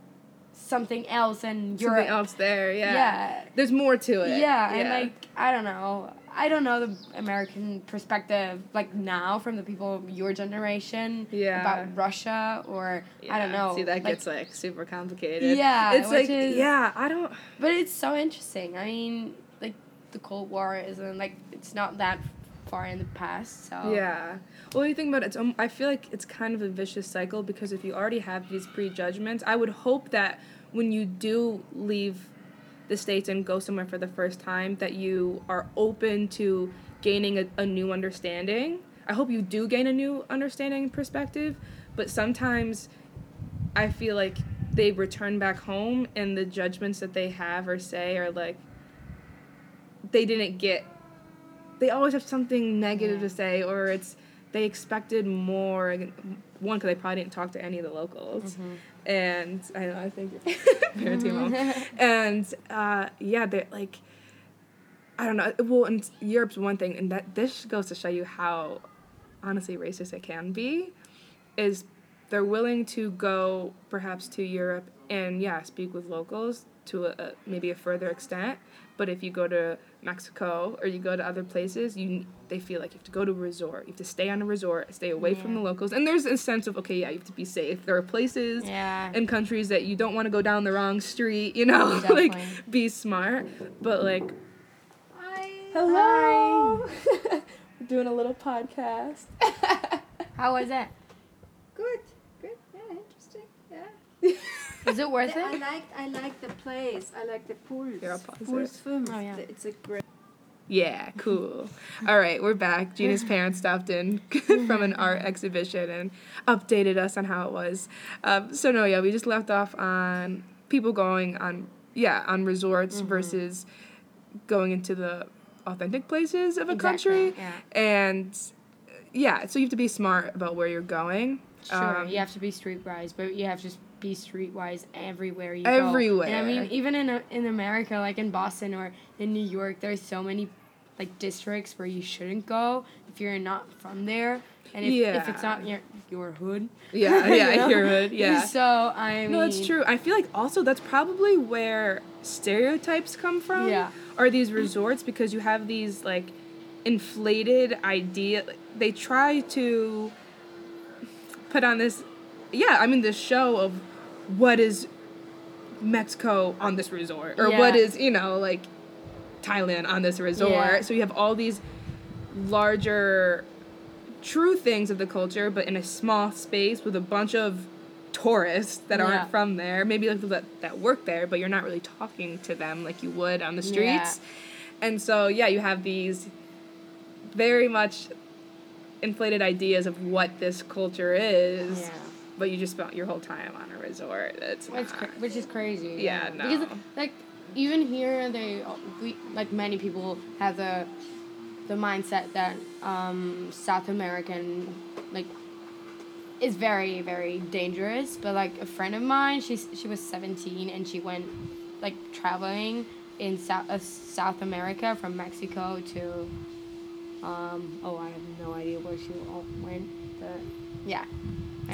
Speaker 2: something else and Europe.
Speaker 1: Something else there. Yeah.
Speaker 2: Yeah.
Speaker 1: There's more to it.
Speaker 2: Yeah, and like I don't know. I don't know the American perspective like now from the people of your generation
Speaker 1: Yeah.
Speaker 2: about Russia or I don't know.
Speaker 1: See, that
Speaker 2: like-
Speaker 1: gets like super complicated.
Speaker 2: Yeah,
Speaker 1: It's like,
Speaker 2: is-
Speaker 1: yeah, I don't.
Speaker 2: But it's so interesting. I mean, like the Cold War isn't like it's not that far in the past. So
Speaker 1: Yeah. Well, you think about it, it's, um, I feel like it's kind of a vicious cycle because if you already have these prejudgments, I would hope that when you do leave the States and go somewhere for the first time, that you are open to gaining a, a new understanding. I hope you do gain a new understanding and perspective, but sometimes I feel like they return back home and the judgments that they have or say are like, they didn't get they always have something negative
Speaker 2: Yeah.
Speaker 1: to say or it's they expected more one because they probably didn't talk to any of the locals mm-hmm. And i know i think parenting mom and uh, yeah they're like i don't know well and europe's one thing and that this goes to show you how honestly racist it can be is they're willing to go perhaps to europe and yeah speak with locals to a, a, maybe a further extent but if you go to Mexico or you go to other places, you they feel like you have to go to a resort. You have to stay on a resort, stay away from the locals. And there's a sense of okay, yeah, you have to be safe. There are places
Speaker 2: Yeah.
Speaker 1: and countries that you don't want to go down the wrong street, you know, like be smart. But like
Speaker 3: Hi.
Speaker 1: Hello. We're doing a little podcast.
Speaker 2: How was it?
Speaker 3: Good. Good. Yeah, interesting. Yeah.
Speaker 2: Is it worth it?
Speaker 3: I
Speaker 2: it?
Speaker 3: like I like the place. I like the pools.
Speaker 1: Here, I'll pause
Speaker 3: Pools
Speaker 1: it.
Speaker 3: film.
Speaker 2: Oh, yeah.
Speaker 3: It's a great.
Speaker 1: Yeah, cool. All right, we're back. Gina's parents stopped in from an art exhibition and updated us on how it was. Um, so no, yeah, we just left off on people going on, yeah, on resorts versus going into the authentic places of a
Speaker 2: Exactly,
Speaker 1: country.
Speaker 2: yeah.
Speaker 1: And yeah, so you have to be smart about where you're going.
Speaker 2: Sure,
Speaker 1: Um,
Speaker 2: you have to be streetwise, but you have to just be streetwise everywhere you
Speaker 1: Everywhere.
Speaker 2: go. And I mean, even in in America, like in Boston or in New York, there's so many like districts where you shouldn't go if you're not from there, and if, if it's not your your hood.
Speaker 1: Yeah,
Speaker 2: you
Speaker 1: yeah,
Speaker 2: know?
Speaker 1: your hood, yeah.
Speaker 2: So I mean,
Speaker 1: No, that's true. I feel like also that's probably where stereotypes come from.
Speaker 2: Yeah.
Speaker 1: Are these resorts because you have these like inflated idea they try to put on this yeah, I mean this show of what is Mexico on this resort or what
Speaker 2: Yeah.
Speaker 1: is, you know, like Thailand on this resort.
Speaker 2: Yeah.
Speaker 1: So you have all these larger true things of the culture, but in a small space with a bunch of tourists that
Speaker 2: Yeah.
Speaker 1: aren't from there, maybe like that, that work there, but you're not really talking to them like you would on the streets. And so, yeah, you have these very much inflated ideas of what this culture is. But you just spent your whole time on a resort. It's
Speaker 2: Which, cra- which is crazy.
Speaker 1: Yeah,
Speaker 2: Because
Speaker 1: no.
Speaker 2: like even here, they we like many people have the the mindset that um, South American like is very very dangerous. But like a friend of mine, she she was seventeen and she went like traveling in South uh, South America from Mexico to. Um, oh, I have no idea where she all went, but yeah.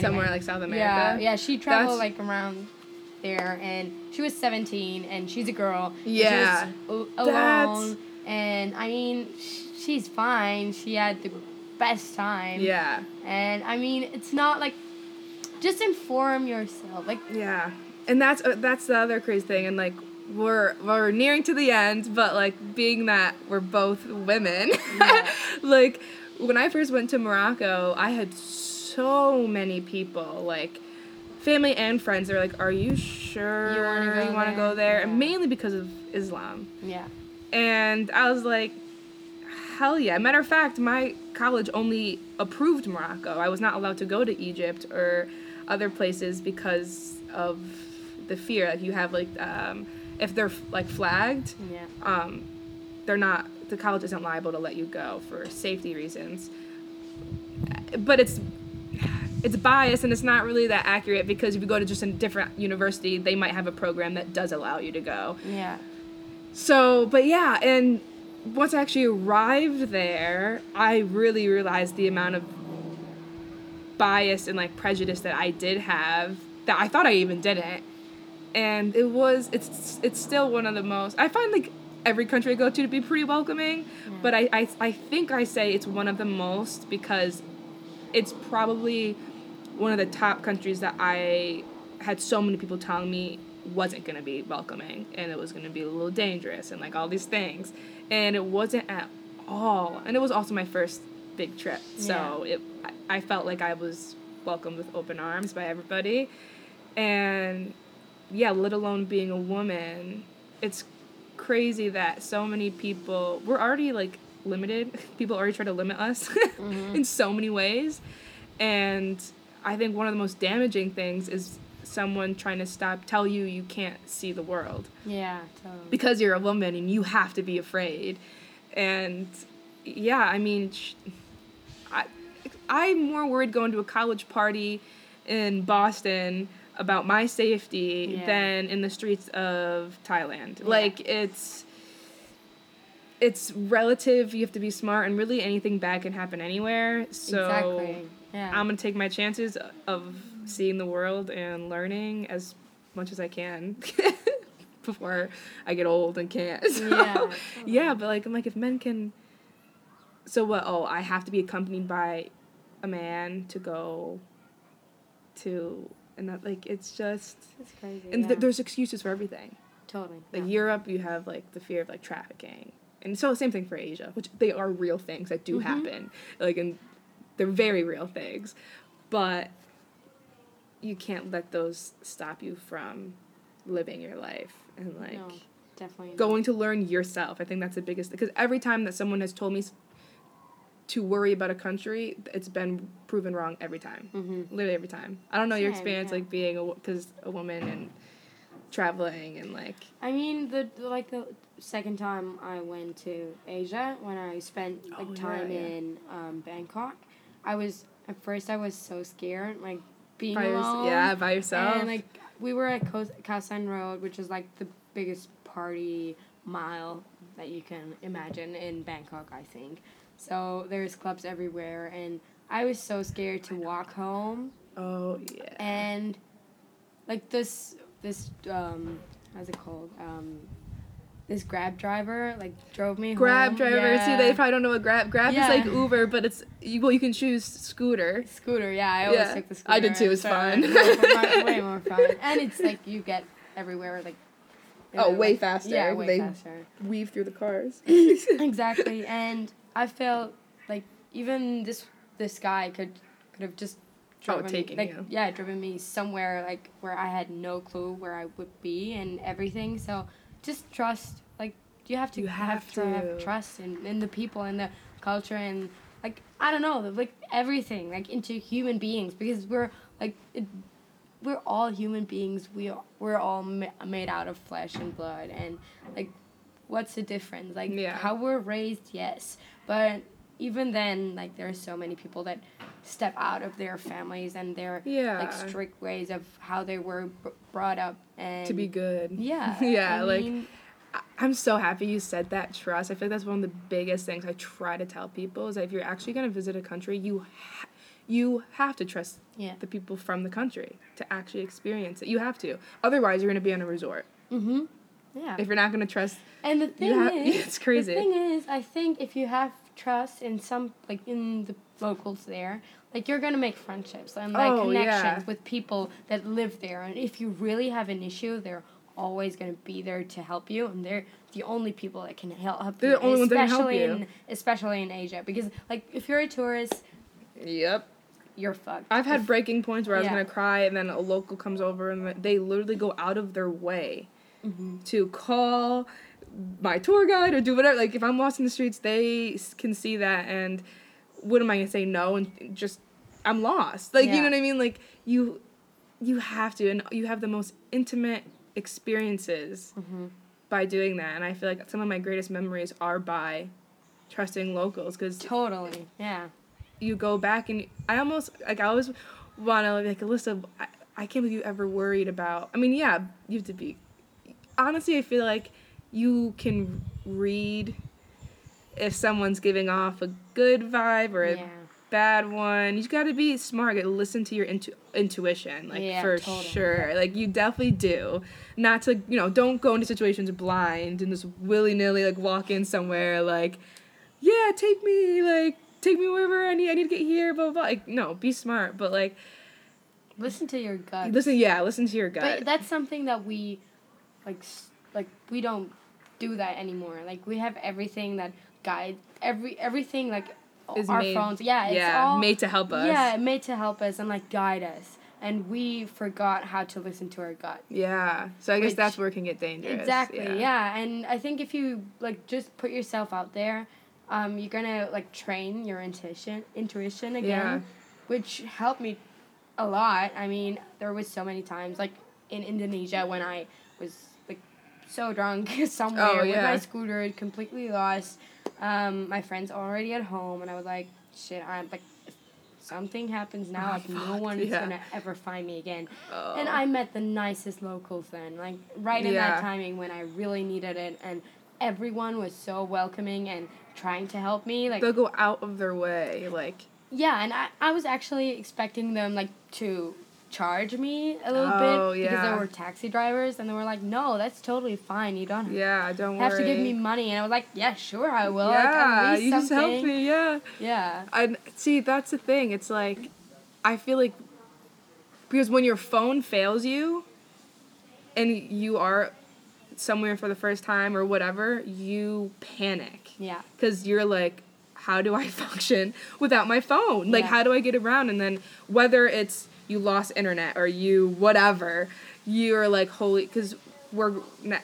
Speaker 1: Somewhere like South America.
Speaker 2: Yeah, yeah. She traveled
Speaker 1: That's-
Speaker 2: like around there, and she was seventeen, and she's a girl.
Speaker 1: Yeah.
Speaker 2: she was a-
Speaker 1: That's-
Speaker 2: alone, and I mean, she's fine. She had the best time.
Speaker 1: Yeah.
Speaker 2: And I mean, it's not like just inform yourself. Like
Speaker 1: Yeah, and that's uh, that's the other crazy thing, and like we're we're nearing to the end, but like being that we're both women,
Speaker 2: Yeah.
Speaker 1: like when I first went to Morocco, I had so many people like family and friends. They're like, "Are you sure
Speaker 2: You go
Speaker 1: want to
Speaker 2: there?"
Speaker 1: go there?" And
Speaker 2: Yeah.
Speaker 1: mainly because of Islam.
Speaker 2: yeah,
Speaker 1: And I was like, hell yeah. Matter of fact, my college only approved Morocco. I was not allowed to go to Egypt or other places because of the fear. Like you have like um, if they're like flagged,
Speaker 2: Yeah.
Speaker 1: um, they're not. The college isn't liable to let you go for safety reasons. But it's it's biased and it's not really that accurate because if you go to just a different university, they might have a program that does allow you to go.
Speaker 2: Yeah.
Speaker 1: So, but yeah, and once I actually arrived there, I really realized the amount of bias and like prejudice that I did have that I thought I even didn't. And it was it's it's still one of the most I find like every country I go to to be pretty welcoming, but I, I I think I say it's one of the most because it's probably one of the top countries that I had so many people telling me wasn't going to be welcoming and it was going to be a little dangerous and like all these things. And it wasn't at all and it was also my first big trip. So it I, I felt like i was welcomed with open arms by everybody. And yeah let alone being a woman it's crazy that so many people we're already like limited. People already try to limit us mm-hmm. in so many ways. And i think one of the most damaging things is someone trying to stop tell you you can't see the world
Speaker 2: Yeah. Totally.
Speaker 1: because you're a woman and you have to be afraid and yeah i mean I, i'm more worried going to a college party in boston about my safety
Speaker 2: Yeah.
Speaker 1: than in the streets of thailand like it's it's relative you have to be smart and really anything bad can happen anywhere so
Speaker 2: exactly. Yeah.
Speaker 1: i'm gonna take my chances of seeing the world and learning as much as i can before i get old and can't So,
Speaker 2: Yeah,
Speaker 1: yeah but like i'm like if men can so what oh i have to be accompanied by a man to go to and that like it's just
Speaker 2: It's crazy.
Speaker 1: and
Speaker 2: yeah.
Speaker 1: th- there's excuses for everything
Speaker 2: totally.
Speaker 1: like
Speaker 2: yeah.
Speaker 1: Europe, you have like the fear of like trafficking, and so same thing for Asia, which they are real things that do
Speaker 2: Mhm.
Speaker 1: happen. Like, and they're very real things, but you can't let those stop you from living your life and like
Speaker 2: no, definitely.
Speaker 1: going to learn yourself. I think that's the biggest because every time that someone has told me to worry about a country, it's been proven wrong every time.
Speaker 2: Mhm.
Speaker 1: Literally every time. I don't know your experience
Speaker 2: yeah.
Speaker 1: like being a because a woman and traveling and like
Speaker 2: I mean, the like the second time I went to Asia when I spent like
Speaker 1: Oh, yeah,
Speaker 2: time
Speaker 1: yeah.
Speaker 2: in um, Bangkok, I was at first I was so scared, like being
Speaker 1: by
Speaker 2: alone.
Speaker 1: yeah by yourself.
Speaker 2: And like we were at Khao Road, which is like the biggest party mile that you can imagine in Bangkok, I think. So there's clubs everywhere, and I was so scared to walk home
Speaker 1: Oh yeah.
Speaker 2: and like this this um how's it called um this grab driver like drove me
Speaker 1: Grab
Speaker 2: home.
Speaker 1: drivers. See, they probably don't know what Grab. Grab
Speaker 2: Yeah.
Speaker 1: is like Uber, but it's you. Well, you can choose scooter.
Speaker 2: scooter yeah i always
Speaker 1: Yeah.
Speaker 2: took the scooter
Speaker 1: I did too, it's
Speaker 2: so
Speaker 1: fun.
Speaker 2: way more- fun and it's like you get everywhere like
Speaker 1: Oh, way
Speaker 2: like-
Speaker 1: faster.
Speaker 2: yeah way
Speaker 1: They-
Speaker 2: faster
Speaker 1: Weave through the cars.
Speaker 2: exactly and i felt like even this this guy could could have just
Speaker 1: Oh,
Speaker 2: driven me-
Speaker 1: taken
Speaker 2: like,
Speaker 1: you.
Speaker 2: yeah driven me somewhere like where i had no clue where i would be and everything so just trust like you have to
Speaker 1: You have
Speaker 2: to have trust in, in the people and the culture and like i don't know like everything like into human beings because we're like it, we're all human beings. We are, we're all ma- made out of flesh and blood and like what's the difference? Like
Speaker 1: Yeah.
Speaker 2: how we're raised yes but even then like there are so many people that step out of their families and their
Speaker 1: Yeah.
Speaker 2: like strict ways of how they were b- brought up and
Speaker 1: to be good.
Speaker 2: yeah
Speaker 1: Yeah,
Speaker 2: I
Speaker 1: like-
Speaker 2: mean,
Speaker 1: I'm so happy you said that trust. I feel like that's one of the biggest things I try to tell people is that if you're actually going to visit a country, you ha- you have to trust
Speaker 2: Yeah.
Speaker 1: the people from the country to actually experience it. You have to. Otherwise, you're going to be on a resort.
Speaker 2: mm-hmm yeah
Speaker 1: If you're not going to trust,
Speaker 2: And the thing
Speaker 1: have
Speaker 2: is,
Speaker 1: it's crazy.
Speaker 2: The thing is, I think if you have trust in some, like in the locals there, like you're gonna make friendships and like
Speaker 1: Oh,
Speaker 2: connections
Speaker 1: yeah.
Speaker 2: with people that live there. And if you really have an issue, they're always gonna be there to help you, and they're the only people that can help.
Speaker 1: They're
Speaker 2: you,
Speaker 1: the only ones that help
Speaker 2: especially
Speaker 1: you.
Speaker 2: in especially in Asia, because like if you're a tourist,
Speaker 1: yep.
Speaker 2: you're fucked.
Speaker 1: I've had
Speaker 2: If-
Speaker 1: breaking points where I was
Speaker 2: Yeah.
Speaker 1: gonna cry, and then a local comes over, and they literally go out of their way
Speaker 2: Mhm.
Speaker 1: to call my tour guide or do whatever. Like if I'm lost in the streets, they can see that. And what am I gonna say no and just I'm lost. Like you know what I mean? Like you you have to and you have the most intimate experiences
Speaker 2: Mhm.
Speaker 1: by doing that. And I feel like some of my greatest memories are by trusting locals because
Speaker 2: Totally. Yeah.
Speaker 1: you go back and I almost like I always want to like Alyssa. I, I can't believe you ever worried about. I mean, yeah, you have to be. Honestly, I feel like you can read if someone's giving off a good vibe or a
Speaker 2: Yeah.
Speaker 1: bad one. You got to be smart. Gotta listen to your intu- intuition, like
Speaker 2: Yeah,
Speaker 1: for
Speaker 2: totally.
Speaker 1: sure. Like you definitely do. Not to you know, don't go into situations blind and just willy nilly like walk in somewhere like, yeah, take me like take me wherever I need. I need to get here. Blah blah. blah. Like no, be smart, but like
Speaker 2: Listen to your gut.
Speaker 1: listen. Yeah, listen to your gut.
Speaker 2: But that's something that we, like, like we don't do that anymore. Like we have everything that guide every everything like
Speaker 1: Is
Speaker 2: our
Speaker 1: made-
Speaker 2: phones. Yeah, it's
Speaker 1: yeah,
Speaker 2: all
Speaker 1: made to help us.
Speaker 2: Yeah, made to help us and like guide us. And we forgot how to listen to our gut.
Speaker 1: Yeah. So I guess
Speaker 2: Which-
Speaker 1: that's where it can get dangerous.
Speaker 2: Exactly. Yeah. and I think if you like just put yourself out there, um, you're gonna like train your intuition, intuition again,
Speaker 1: Yeah.
Speaker 2: which helped me a lot. I mean, there was so many times like in Indonesia when I was so drunk somewhere
Speaker 1: Oh,
Speaker 2: with my scooter, completely lost. Um, my friends already at home, and I was like, shit, I'm like. Something happens now,
Speaker 1: Oh,
Speaker 2: like no
Speaker 1: fuck,
Speaker 2: one is
Speaker 1: yeah.
Speaker 2: gonna ever find me again.
Speaker 1: Oh.
Speaker 2: And I met the nicest locals then, like right in
Speaker 1: Yeah.
Speaker 2: that timing when I really needed it, and everyone was so welcoming and trying to help me. Like,
Speaker 1: They'll go out of their way, like.
Speaker 2: yeah, and I, I was actually expecting them like to charge me a little
Speaker 1: Oh,
Speaker 2: bit because there were taxi drivers, and they were like, "No, that's totally fine. You don't
Speaker 1: Yeah, don't
Speaker 2: have
Speaker 1: worry.
Speaker 2: to give me money." And I was like, "Yeah, sure, I will. like,
Speaker 1: yeah,
Speaker 2: least
Speaker 1: you just
Speaker 2: something."
Speaker 1: helped me. Yeah.
Speaker 2: Yeah,
Speaker 1: And see. That's the thing. It's like, I feel like, because when your phone fails you, and you are somewhere for the first time or whatever, you panic
Speaker 2: yeah,
Speaker 1: because you're like, how do I function without my phone? Like,
Speaker 2: Yeah.
Speaker 1: how do I get around? And then whether it's you lost internet or you whatever, you're like, holy, because we're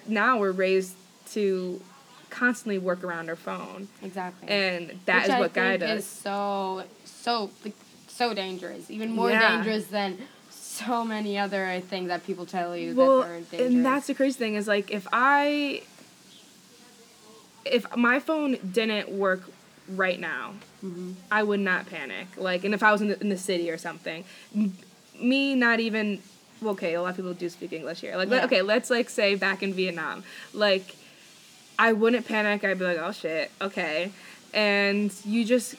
Speaker 1: now we're raised to constantly work around our phone,
Speaker 2: exactly.
Speaker 1: and that is
Speaker 2: Which I
Speaker 1: what
Speaker 2: think
Speaker 1: guide
Speaker 2: is
Speaker 1: us.
Speaker 2: so so like, so dangerous, even more
Speaker 1: Yeah.
Speaker 2: dangerous than so many other things that people tell you
Speaker 1: well,
Speaker 2: that are dangerous.
Speaker 1: and that's the crazy thing is like if I if my phone didn't work right now,
Speaker 2: Mhm.
Speaker 1: I would not panic. Like, and if I was in the, in the city or something, me not even. Okay, a lot of people do speak English here. Like,
Speaker 2: Yeah.
Speaker 1: okay, let's like say back in Vietnam, like, I wouldn't panic. I'd be like, oh shit, okay, and you just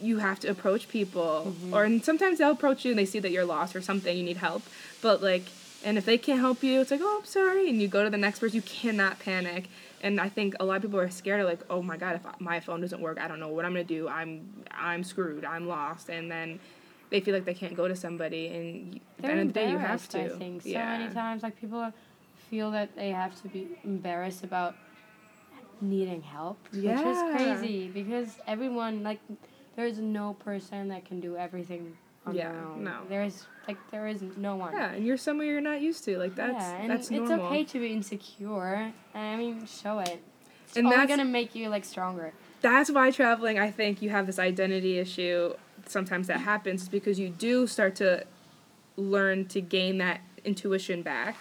Speaker 1: you have to approach people. Mm-hmm. Or and sometimes they'll approach you and they see that you're lost or something you need help. But like and if they can't help you it's like oh i'm sorry. And you go to the next person. You cannot panic. And i think a lot of people are scared of like oh my god if my phone doesn't work i don't know what i'm gonna do. I'm i'm screwed. I'm lost. And then they feel like they can't go to somebody and you- at the
Speaker 2: They're
Speaker 1: end of the day you have to
Speaker 2: I think so
Speaker 1: yeah
Speaker 2: many times, like people feel that they have to be embarrassed about needing help, which is crazy because everyone like there's no person that can do everything on
Speaker 1: Yeah,
Speaker 2: their own.
Speaker 1: no.
Speaker 2: There's like there is no one.
Speaker 1: yeah and you're somewhere you're not used to like that's
Speaker 2: yeah, and
Speaker 1: that's
Speaker 2: it's okay to be insecure. And I mean, show it. It's
Speaker 1: And
Speaker 2: only
Speaker 1: that's-
Speaker 2: gonna make you like stronger.
Speaker 1: that's why traveling i think you have this identity issue sometimes that happens is because you do start to learn to gain that intuition back.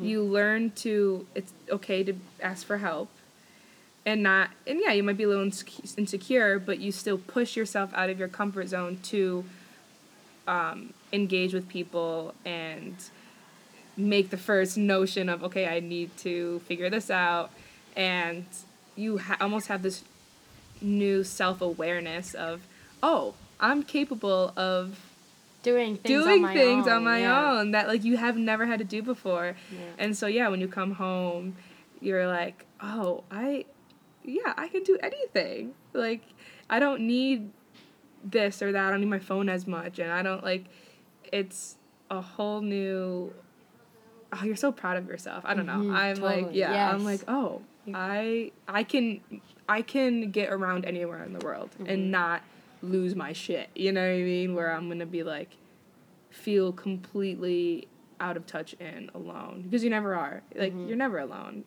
Speaker 1: You learn to it's okay to ask for help and not and yeah you might be a little insecure but you still push yourself out of your comfort zone to um, engage with people and make the first notion of okay i need to figure this out. And you ha- almost have this new self-awareness of oh i'm capable of
Speaker 2: Doing things
Speaker 1: doing
Speaker 2: on my
Speaker 1: things
Speaker 2: own.
Speaker 1: on my
Speaker 2: yeah.
Speaker 1: own that like you have never had to do before
Speaker 2: Yeah.
Speaker 1: and so yeah when you come home you're like oh i yeah i can do anything like i don't need this or that i don't need my phone as much and i don't like it's a whole new oh you're so proud of yourself i don't know
Speaker 2: Mhm,
Speaker 1: i'm like
Speaker 2: totally,
Speaker 1: yeah i'm like oh i i can i can get around anywhere in the world
Speaker 2: Mhm.
Speaker 1: and not lose my shit you know what i mean where i'm gonna be like feel completely out of touch and alone because you never are like
Speaker 2: Mhm.
Speaker 1: you're never alone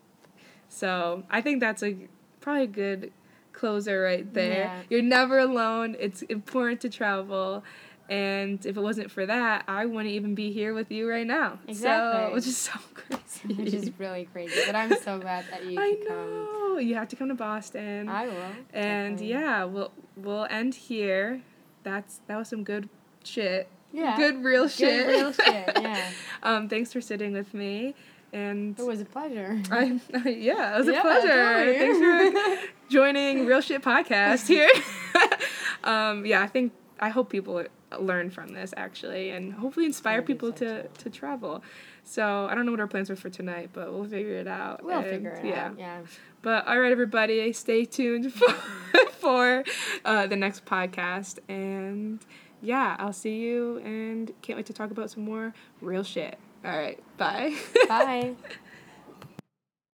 Speaker 1: so i think that's a probably a good closer right there.
Speaker 2: Yeah.
Speaker 1: You're never alone. It's important to travel. And if it wasn't for that, I wouldn't even be here with you right now. So
Speaker 2: Exactly.
Speaker 1: which is so crazy.
Speaker 2: Which is really crazy. But I'm so glad that you
Speaker 1: I
Speaker 2: could come.
Speaker 1: know. You have to come to Boston.
Speaker 2: I will.
Speaker 1: and
Speaker 2: definitely.
Speaker 1: yeah, we'll we'll end here. That's that was some good shit.
Speaker 2: Yeah.
Speaker 1: Good real
Speaker 2: Good
Speaker 1: shit.
Speaker 2: real shit, yeah.
Speaker 1: um, thanks for sitting with me. And
Speaker 2: It was a pleasure.
Speaker 1: I, yeah, it was a pleasure. Thanks for joining Real Shit Podcast here. um, yeah, I think I hope people learn from this actually, and hopefully inspire people to to travel. So I don't know what our plans are for tonight, but we'll figure it out.
Speaker 2: We'll
Speaker 1: and,
Speaker 2: figure it
Speaker 1: yeah.
Speaker 2: out. Yeah.
Speaker 1: But all right, everybody, stay tuned for, for uh, the next podcast. And yeah, I'll see you and can't wait to talk about some more real shit. All right, bye.
Speaker 2: Bye.